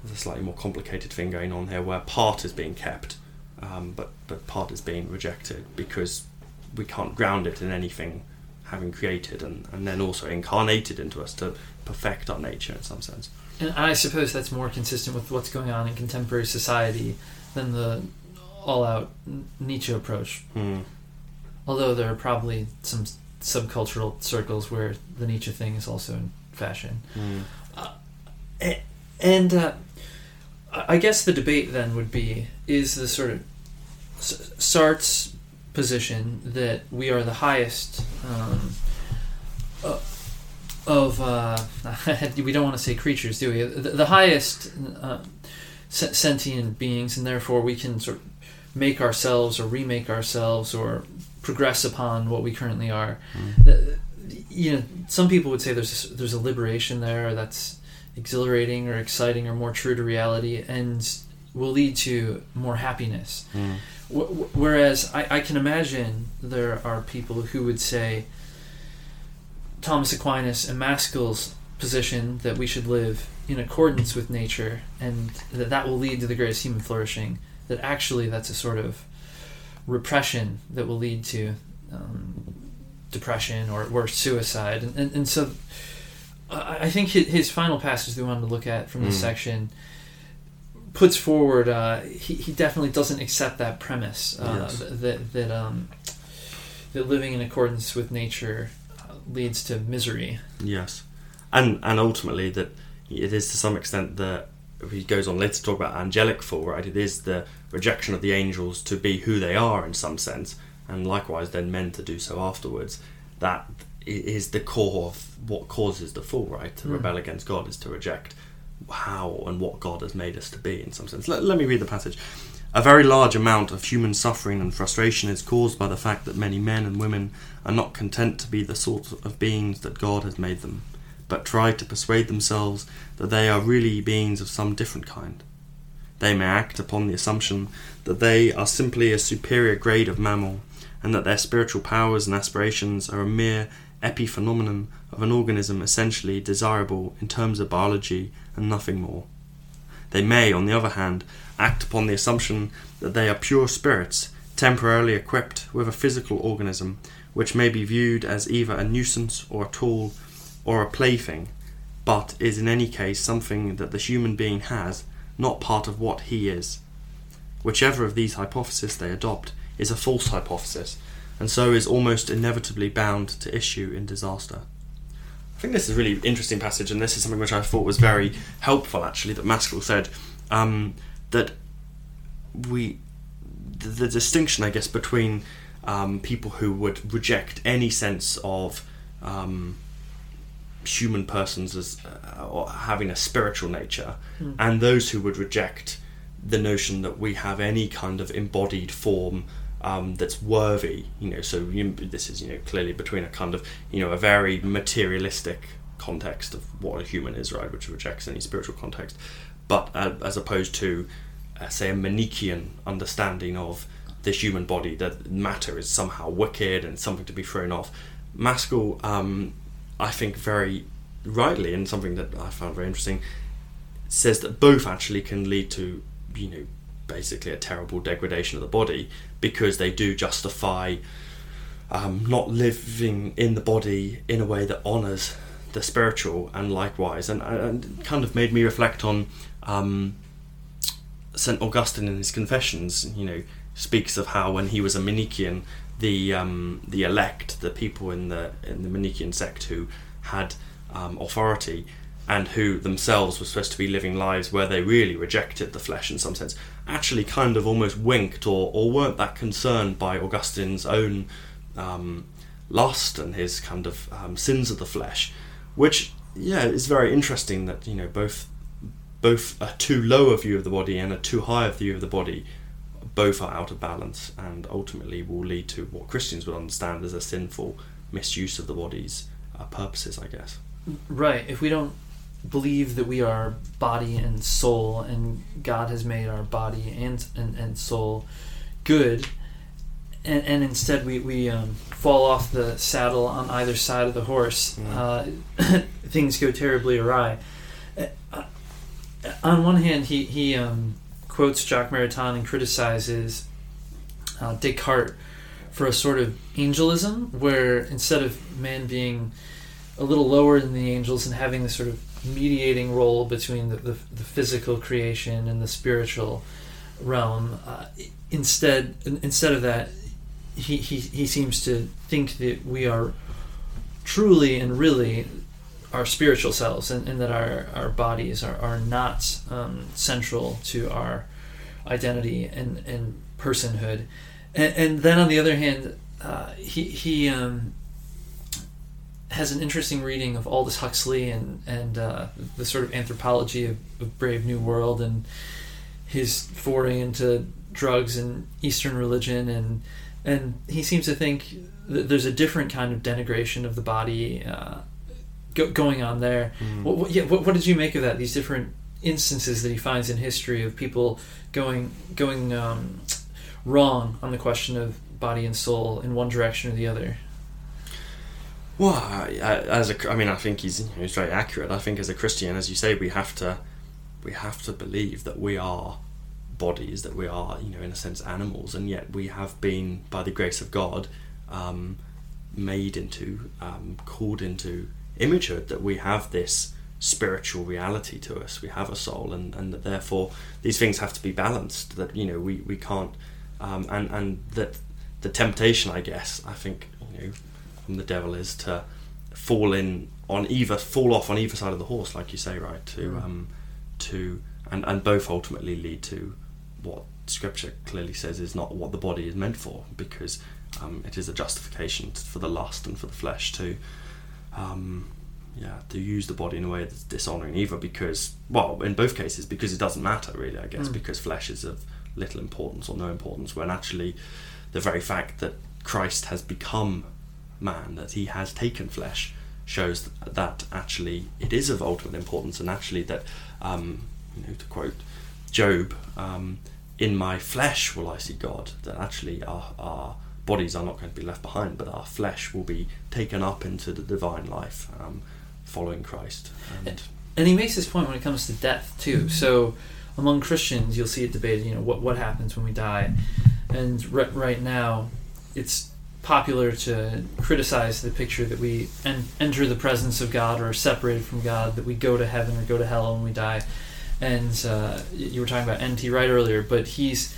there's a slightly more complicated thing going on here where part is being kept, um, but but part is being rejected because we can't ground it in anything having created and, and then also incarnated into us to perfect our nature in some sense. And I suppose that's more consistent with what's going on in contemporary society than the all-out Nietzsche approach. Hmm. Although there are probably some subcultural circles where the Nietzsche thing is also in fashion. Hmm. A- And uh, I guess the debate then would be: is the sort of S- Sartre's position that we are the highest um, uh, of uh, we don't want to say creatures, do we? The, the highest uh, sentient beings, and therefore we can sort of make ourselves or remake ourselves or progress upon what we currently are. Mm. You know, some people would say there's a, there's a liberation there that's exhilarating or exciting or more true to reality, and will lead to more happiness. Mm. W- whereas I, I can imagine there are people who would say Thomas Aquinas and Mascall's position that we should live in accordance with nature and that that will lead to the greatest human flourishing that actually that's a sort of repression that will lead to um, depression or worse suicide and, and, and so I think his, final passage that we wanted to look at from this mm. section puts forward uh, he, he definitely doesn't accept that premise uh, yes. that that um, that living in accordance with nature uh, leads to misery. Yes, and and ultimately that it is to some extent that he goes on later to talk about angelic fall. Right, it is the rejection of the angels to be who they are in some sense, and likewise then men to do so afterwards. That is the core of what causes the fall. Right, to mm. rebel against God is to reject how and what God has made us to be in some sense. Let, let me read the passage. A very large amount of human suffering and frustration is caused by the fact that many men and women are not content to be the sort of beings that God has made them, but try to persuade themselves that they are really beings of some different kind. They may act upon the assumption that they are simply a superior grade of mammal, and that their spiritual powers and aspirations are a mere epiphenomenon of an organism essentially desirable in terms of biology and nothing more. They may, on the other hand, act upon the assumption that they are pure spirits, temporarily equipped with a physical organism, which may be viewed as either a nuisance or a tool or a plaything, but is in any case something that the human being has, not part of what he is. Whichever of these hypotheses they adopt is a false hypothesis, and so is almost inevitably bound to issue in disaster. I think this is a really interesting passage, and this is something which I thought was very helpful. Actually, that Mascall said um, that we the, the, distinction, I guess, between um, people who would reject any sense of um, human persons as uh, or having a spiritual nature, mm. and those who would reject the notion that we have any kind of embodied form um, that's worthy. You know, so you, this is you know clearly between a kind of you know a very materialistic context of what a human is, right, which rejects any spiritual context, but uh, as opposed to uh, say a Manichean understanding of the human body that matter is somehow wicked and something to be thrown off. Mascall, um, I think very rightly, and something that I found very interesting, says that both actually can lead to you know basically a terrible degradation of the body because they do justify um, not living in the body in a way that honors the spiritual and likewise. And, and kind of made me reflect on um, St Augustine in his Confessions you know speaks of how when he was a Manichaean the um, the elect the people in the in the Manichaean sect who had um, authority and who themselves were supposed to be living lives where they really rejected the flesh in some sense, actually kind of almost winked or, or weren't that concerned by Augustine's own um, lust and his kind of um, sins of the flesh, which, yeah, is very interesting that, you know, both both a too low a view of the body and a too high a view of the body both are out of balance and ultimately will lead to what Christians would understand as a sinful misuse of the body's uh, purposes, I guess. Right. If we don't believe that we are body and soul, and God has made our body and and, and soul good, and, and instead we we um, fall off the saddle on either side of the horse. Mm. Uh, things go terribly awry. Uh, on one hand, he he um, quotes Jacques Maritain and criticizes uh, Descartes for a sort of angelism, where instead of man being a little lower than the angels and having this sort of mediating role between the, the, the physical creation and the spiritual realm. Uh, instead, instead of that, he, he, he seems to think that we are truly and really our spiritual selves and, and that our, our bodies are, are not um, central to our identity and, and personhood. and, and then on the other hand, uh, he he um, has an interesting reading of Aldous Huxley and and uh, the sort of anthropology of, of Brave New World and his foray into drugs and Eastern religion and and he seems to think that there's a different kind of denigration of the body uh, go, going on there. Mm. What, what, yeah, what, what did you make of that? These different instances that he finds in history of people going going um, wrong on the question of body and soul in one direction or the other. Well, I, I- as a, I mean, I think he's he's very accurate. I think as a Christian, as you say, we have to we have to believe that we are bodies, that we are, you know, in a sense, animals, and yet we have been, by the grace of God, um, made into, um, called into imagehood. That we have this spiritual reality to us. We have a soul, and and that therefore these things have to be balanced. That you know we we can't, um, and and that the temptation, I guess, I think, you know, from the devil is to fall in on either fall off on either side of the horse, like you say, right? To Mm. um, to and and both ultimately lead to what Scripture clearly says is not what the body is meant for, because um, it is a justification for the lust and for the flesh to. Um, yeah, to use the body in a way that's dishonoring, either because, well, in both cases, because it doesn't matter really, I guess, Mm. because flesh is of little importance or no importance, when actually the very fact that Christ has become man, that he has taken flesh, shows that actually it is of ultimate importance, and actually that, um, you know, to quote Job, um, in my flesh will I see God, that actually our, our bodies are not going to be left behind, but our flesh will be taken up into the divine life, um, following Christ. And And he makes this point when it comes to death too. So among Christians, you'll see it debated. You know, what what happens when we die? And right, right now, it's popular to criticize the picture that we en- enter the presence of God or are separated from God, that we go to heaven or go to hell when we die. And uh, you were talking about N.T. Wright earlier, but he's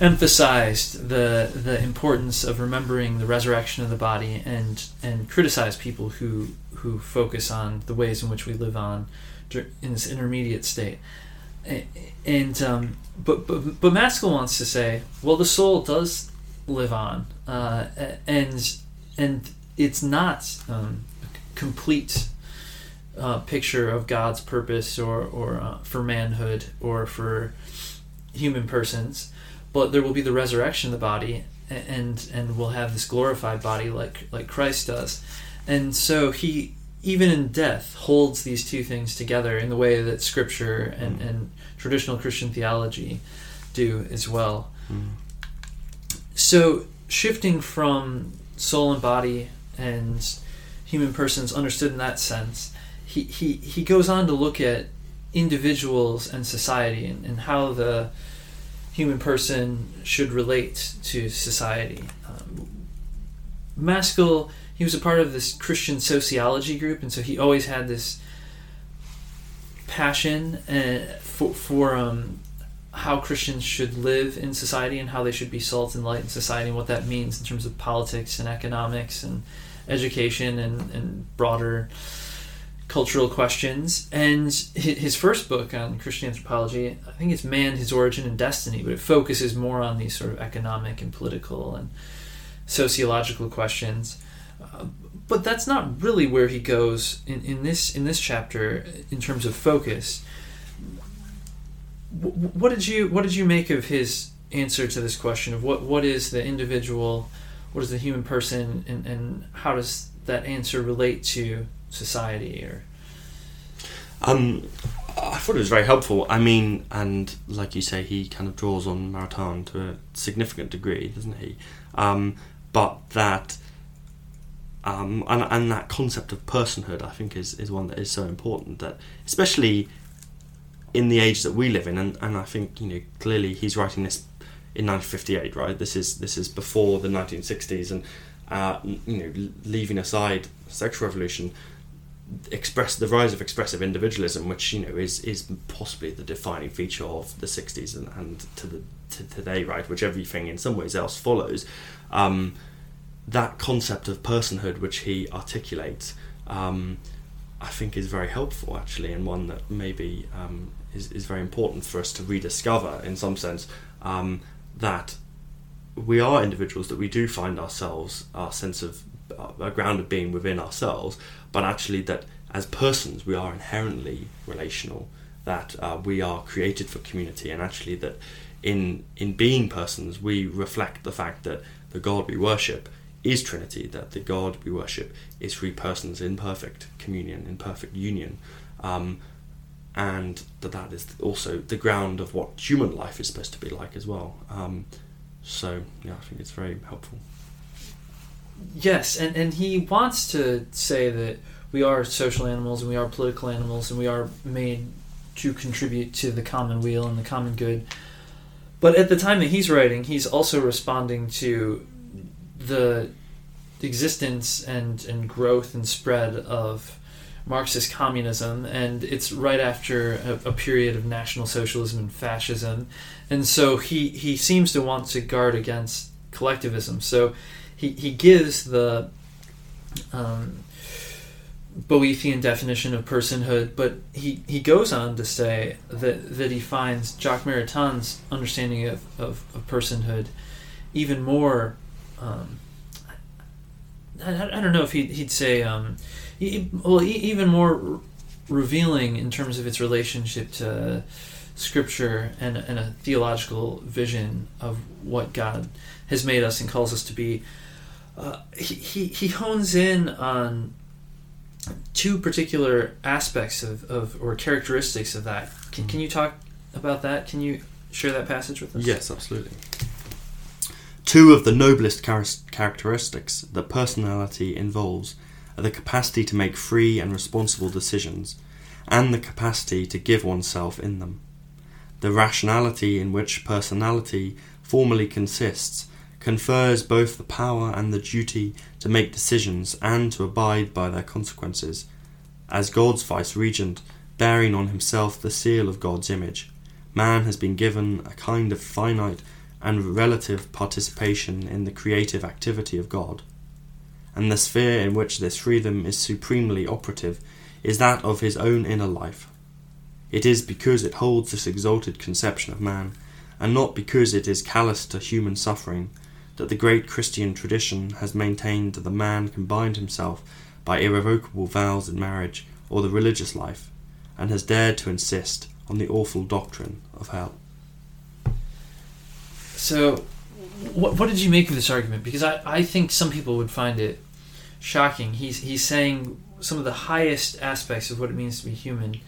emphasized the the importance of remembering the resurrection of the body and and criticize people who who focus on the ways in which we live on in this intermediate state. And um, but but but Mascall wants to say, well, the soul does live on, uh, and and it's not um, complete uh, picture of God's purpose or or uh, for manhood or for human persons, but there will be the resurrection of the body, and and we'll have this glorified body like like Christ does, and so he even in death holds these two things together in the way that Scripture and, and traditional Christian theology do as well. mm, So shifting from soul and body and human persons understood in that sense, he, he, he goes on to look at individuals and society and, and how the human person should relate to society. Um, Mascall, he was a part of this Christian sociology group, and so he always had this passion uh, for, for um, how Christians should live in society and how they should be salt and light in society and what that means in terms of politics and economics and education and, and broader cultural questions. And his first book on Christian anthropology, I think it's Man, His Origin, and Destiny, but it focuses more on these sort of economic and political and sociological questions. Uh, but that's not really where he goes in, in this in this chapter in terms of focus. Wh- What did you what did you make of his answer to this question of what what is the individual, what is the human person, and, and how does that answer relate to society or Um, I thought it was very helpful. I mean, and like you say, he kind of draws on Maritain to a significant degree, doesn't he? Um, but that, um, and, and that concept of personhood, I think, is, is one that is so important. That especially in the age that we live in, and, and I think you know clearly he's writing this in 1958, right? This is this is before the 1960s, and uh, you know, leaving aside sexual revolution, express the rise of expressive individualism, which you know is is possibly the defining feature of the '60s and, and to the to today, right? Which everything in some ways else follows. Um, that concept of personhood, which he articulates, um, I think is very helpful actually, and one that maybe um, is is very important for us to rediscover in some sense. Um, that we are individuals, that we do find ourselves, our sense of a ground of being within ourselves, but actually that as persons we are inherently relational, that uh, we are created for community, and actually that in in being persons we reflect the fact that the God we worship is Trinity, that the God we worship is three persons in perfect communion, in perfect union. Um, and that that is also the ground of what human life is supposed to be like as well. Um, so yeah, I think it's very helpful. Yes, and, and he wants to say that we are social animals and we are political animals and we are made to contribute to the common weal and the common good. But at the time that he's writing, he's also responding to the existence and, and growth and spread of Marxist communism, and it's right after a, a, period of National Socialism and fascism, and so he he seems to want to guard against collectivism. So he he gives the um, Boethian definition of personhood, but he, he goes on to say that that he finds Jacques Maritain's understanding of, of, of personhood even more. Um, I, I, don't know if he'd, he'd say um, well, even more revealing in terms of its relationship to scripture and, and a theological vision of what God has made us and calls us to be. Uh, he, he, hones in on two particular aspects of, of or characteristics of that. Can, can you talk about that? Can you share that passage with us? Yes, absolutely. Two of the noblest char- characteristics that personality involves are the capacity to make free and responsible decisions, and the capacity to give oneself in them. The rationality in which personality formally consists confers both the power and the duty to make decisions and to abide by their consequences. As God's vice regent, bearing on himself the seal of God's image, man has been given a kind of finite and relative participation in the creative activity of God and the sphere in which this freedom is supremely operative is that of his own inner life. It is because it holds this exalted conception of man, and not because it is callous to human suffering, that the great Christian tradition has maintained that the man can bind himself by irrevocable vows in marriage or the religious life, and has dared to insist on the awful doctrine of hell. So, what, what did you make of this argument? Because I, I think some people would find it shocking. He's he's saying some of the highest aspects of what it means to be human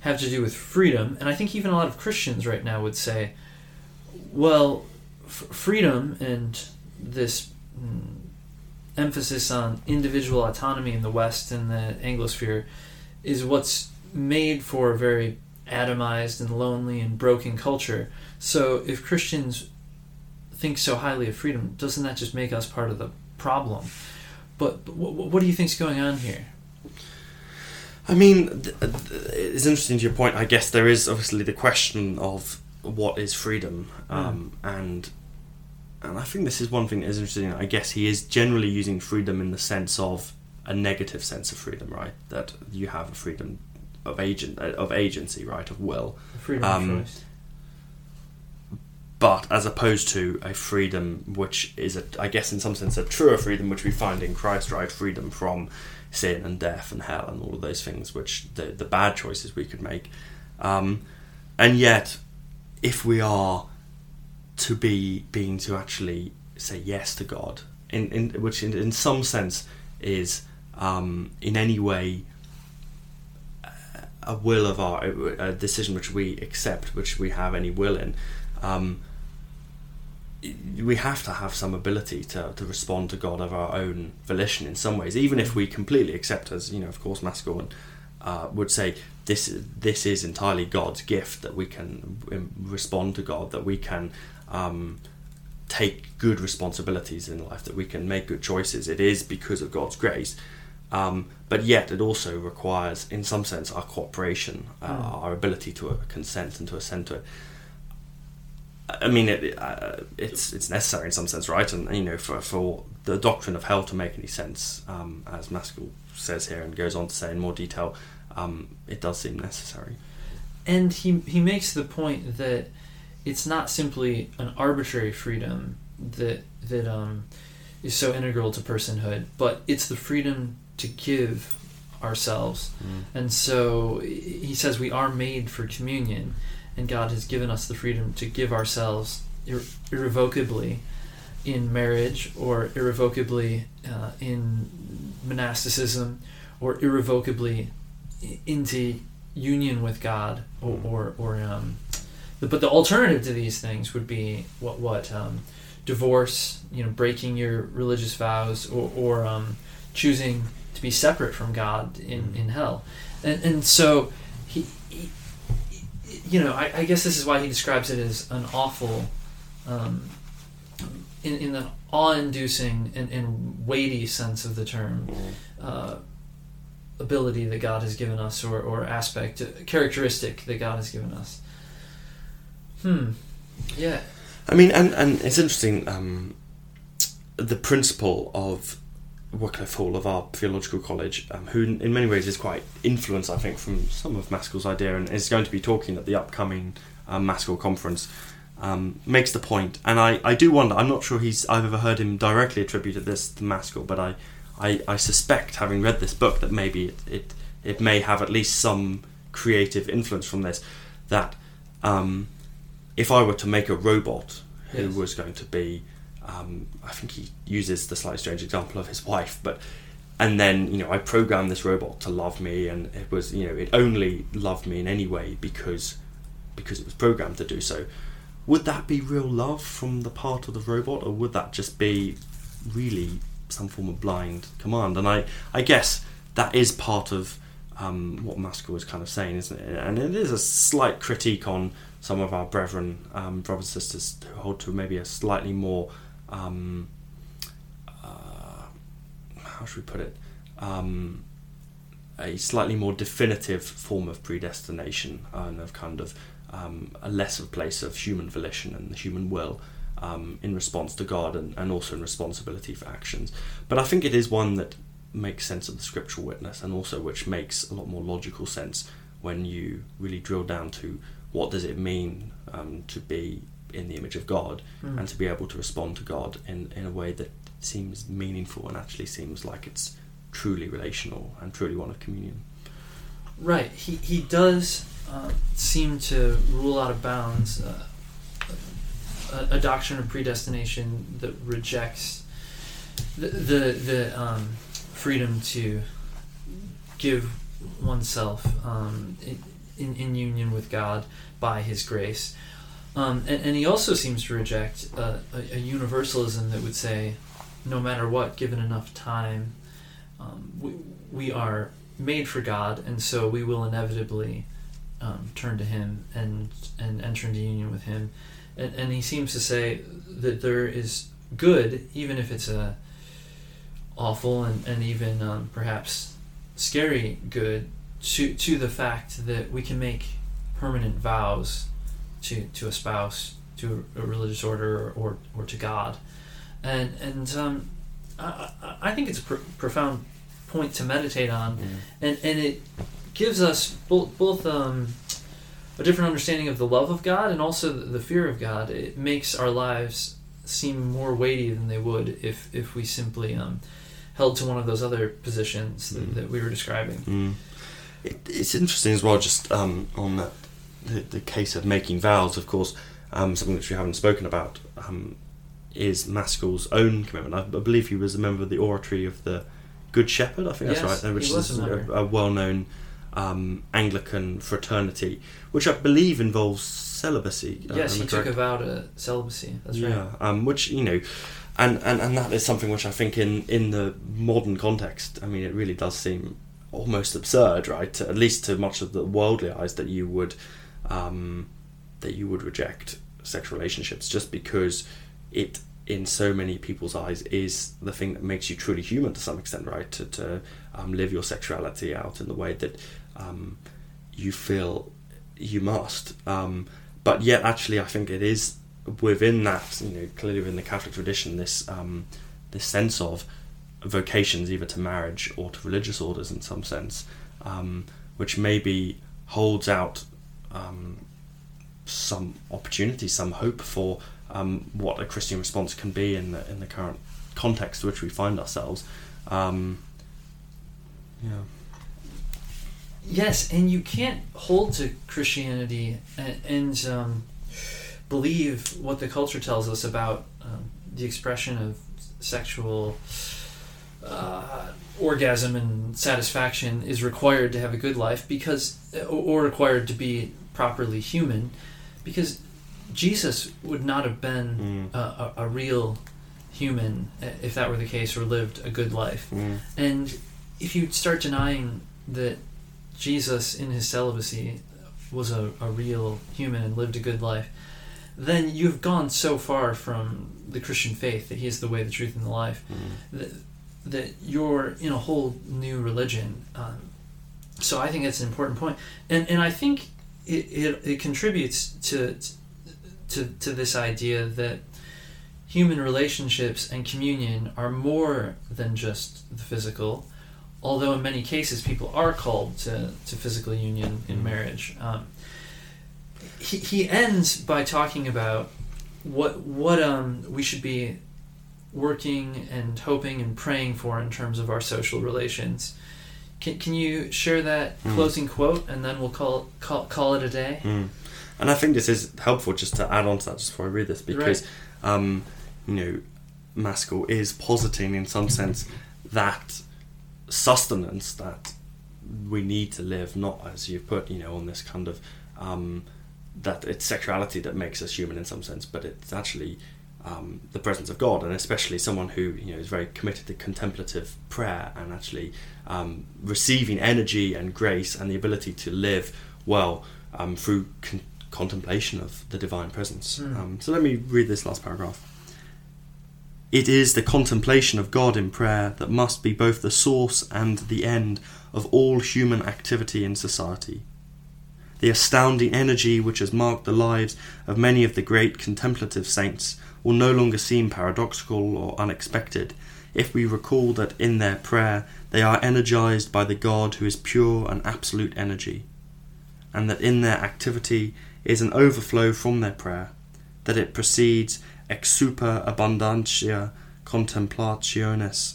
have to do with freedom, and I think even a lot of Christians right now would say, well, freedom and this mm, emphasis on individual autonomy in the West and the Anglosphere is what's made for a very atomized and lonely and broken culture. So if Christians think so highly of freedom, doesn't that just make us part of the problem? But, but what, what do you think's going on here? I mean, it's interesting to your point. I guess there is obviously the question of what is freedom, hmm. um, mm. and and I think this is one thing that is interesting. I guess he is generally using freedom in the sense of a negative sense of freedom, right? That you have a freedom of agent of agency, right, of will, freedom um, of choice but as opposed to a freedom which is, a, I guess, in some sense, a truer freedom which we find in Christ, right? Freedom from sin and death and hell and all of those things, which the, the bad choices we could make. Um, and yet, if we are to be being to actually say yes to God, in, in which in, in some sense is um, in any way a will of our a decision which we accept, which we have any will in. Um, we have to have some ability to, to respond to God of our own volition in some ways, even if we completely accept, as you know, of course, Mascall uh, would say, this this is entirely God's gift that we can um, respond to God, that we can um, take good responsibilities in life, that we can make good choices. It is because of God's grace, um, but yet it also requires, in some sense, our cooperation, uh, mm. our ability to consent and to assent to it. I mean, it, uh, it's it's necessary in some sense, right? And you know, for for the doctrine of hell to make any sense, um, as Mascall says here and goes on to say in more detail, um, it does seem necessary. And he he makes the point that it's not simply an arbitrary freedom that that um, is so integral to personhood, but it's the freedom to give ourselves. Mm. And so he says we are made for communion, and God has given us the freedom to give ourselves ir- irrevocably in marriage or irrevocably uh, in monasticism or irrevocably into union with God or, or, or um, but the alternative to these things would be what what um, divorce you know breaking your religious vows or, or um, choosing to be separate from God in, Mhm. in hell and, and so he, he you know I, I guess this is why he describes it as an awful um, in, in the awe-inducing and, and weighty sense of the term uh, ability that God has given us, or, or aspect, uh, characteristic that God has given us. Hmm. Yeah. I mean, and, and it's interesting, um, the principal of Wycliffe Hall of our theological college, um, who in many ways is quite influenced, I think, from some of Mascall's idea and is going to be talking at the upcoming um, Mascall conference, um, makes the point, and I, I do wonder, I'm not sure he's I've ever heard him directly attributed this to Mascall, but I, I, I suspect, having read this book, that maybe it, it, it may have at least some creative influence from this, that um, if I were to make a robot who Yes. was going to be, um, I think he uses the slightly strange example of his wife, but and then you know I programmed this robot to love me, and it was you know it only loved me in any way because because it was programmed to do so. Would that be real love from the part of the robot, or would that just be really some form of blind command? And I I guess that is part of um, what Mascall was kind of saying, isn't it? And it is a slight critique on some of our brethren, um, brothers and sisters, who hold to maybe a slightly more, um, uh, how should we put it, um, a slightly more definitive form of predestination and of kind of um, a lesser place of human volition and the human will. Um, in response to God and, and also in responsibility for actions. But I think it is one that makes sense of the scriptural witness and also which makes a lot more logical sense when you really drill down to what does it mean um, to be in the image of God Hmm. and to be able to respond to God in, in a way that seems meaningful and actually seems like it's truly relational and truly one of communion. Right. He he does uh, seem to rule out of bounds uh, a, a doctrine of predestination that rejects the the, the um, freedom to give oneself um, in, in union with God by His grace. Um, and, and he also seems to reject uh, a, a universalism that would say, no matter what, given enough time, um, we, we are made for God, and so we will inevitably um, turn to Him and and enter into union with Him. And, and he seems to say that there is good, even if it's a awful and, and even um, perhaps scary good, to to the fact that we can make permanent vows to to a spouse, to a, religious order, or, or to God, and and um, I, I think it's a pr- profound point to meditate on, and and it gives us both both um, a different understanding of the love of God and also the, fear of God. It makes our lives seem more weighty than they would if if we simply um, held to one of those other positions that, Mm. that we were describing. Mm. It, it's interesting as well, just um, on the, the, the case of making vows, of course, um, something which we haven't spoken about um, is Mascall's own commitment. I, I believe he was a member of the Oratory of the Good Shepherd, I think that's right, which is a a, well known um, Anglican fraternity, which I believe involves celibacy. yes, he took a vow to celibacy. That's yeah, right. um, which you know, and, and and that is something which I think in in the modern context, I mean, it really does seem almost absurd, right? At least to much of the worldly eyes, that you would um, that you would reject sexual relationships just because it in so many people's eyes is the thing that makes you truly human to some extent right to, to um, live your sexuality out in the way that um, you feel you must um, but yet actually I think it is within that you know clearly within the Catholic tradition this um, this sense of vocations either to marriage or to religious orders in some sense um, which maybe holds out um, some opportunity, some hope for um, what a Christian response can be in the in the current context in which we find ourselves. Um, yeah. Yes, and you can't hold to Christianity and, and um, believe what the culture tells us about um, the expression of sexual uh, orgasm and satisfaction is required to have a good life because, or required to be properly human, because Jesus would not have been Mm. a, a, real human if that were the case or lived a good life. Mm. And if you start denying that Jesus in his celibacy was a, a real human and lived a good life, then you've gone so far from the Christian faith that he is the way, the truth, and the life Mm. that, that you're in a whole new religion. Um, so I think that's an important point, and and I think it, it, it contributes to to to this idea that human relationships and communion are more than just the physical. Although in many cases people are called to, to physical union in Mhm. marriage, um, he, he ends by talking about what what um, we should be working and hoping and praying for in terms of our social relations. Can, can you share that Mm. closing quote and then we'll call call, call it a day? Mm. And I think this is helpful just to add on to that just before I read this because, um, you know, Mascall is positing in some sense that sustenance that we need to live, not as you've put, you know, on this kind of um, that it's sexuality that makes us human in some sense, but it's actually um, the presence of God, and especially someone who you know is very committed to contemplative prayer and actually um, receiving energy and grace and the ability to live well um, through con- contemplation of the divine presence. Mm. Um, so let me read this last paragraph. It is the contemplation of God in prayer that must be both the source and the end of all human activity in society. The astounding energy which has marked the lives of many of the great contemplative saints will no longer seem paradoxical or unexpected if we recall that in their prayer they are energized by the God who is pure and absolute energy, and that in their activity is an overflow from their prayer, that it proceeds ex super abundantia contemplationis,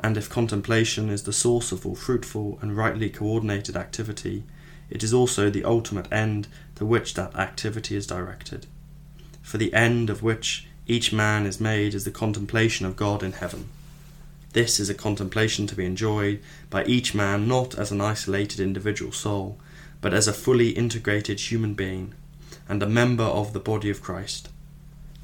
and if contemplation is the source of all fruitful and rightly coordinated activity, it is also the ultimate end to which that activity is directed. For the end of which each man is made is the contemplation of God in heaven. This is a contemplation to be enjoyed by each man not as an isolated individual soul, but as a fully integrated human being and a member of the body of Christ.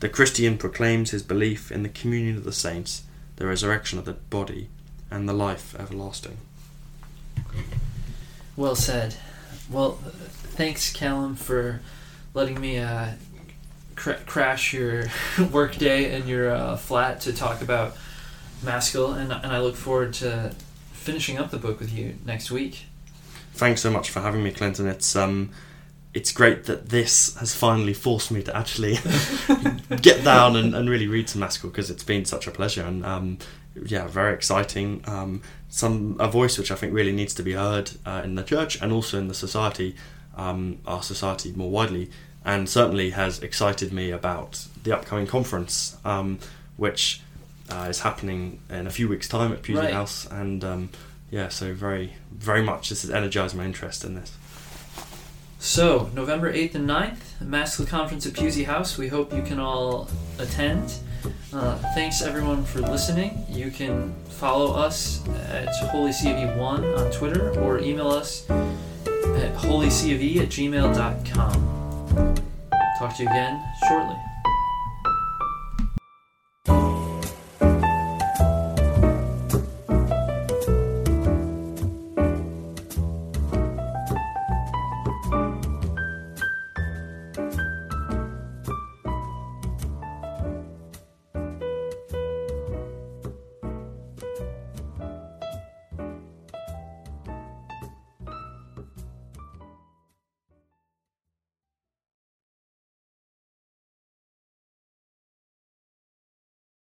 The Christian proclaims his belief in the communion of the saints, the resurrection of the body, and the life everlasting. Well said. Well, thanks, Calum, for letting me uh, cra- crash your work day in your uh, flat to talk about Mascall, and, and I look forward to finishing up the book with you next week. Thanks so much for having me, Clinton. It's um, it's great that this has finally forced me to actually get down and, and really read some Mascall because it's been such a pleasure and um, yeah, very exciting. Um, some a voice which I think really needs to be heard uh, in the church and also in the society, um, our society more widely, and certainly has excited me about the upcoming conference, um, which uh, is happening in a few weeks' time at Pusey Right. House, and um, yeah, so very very much this has energized my interest in this. So, November 8th and 9th, Mascall Conference at Pusey House. We hope you can all attend. Uh, thanks everyone for listening. You can follow us at holycofe1 on Twitter or email us at holycofe at gmail.com. Talk to you again shortly.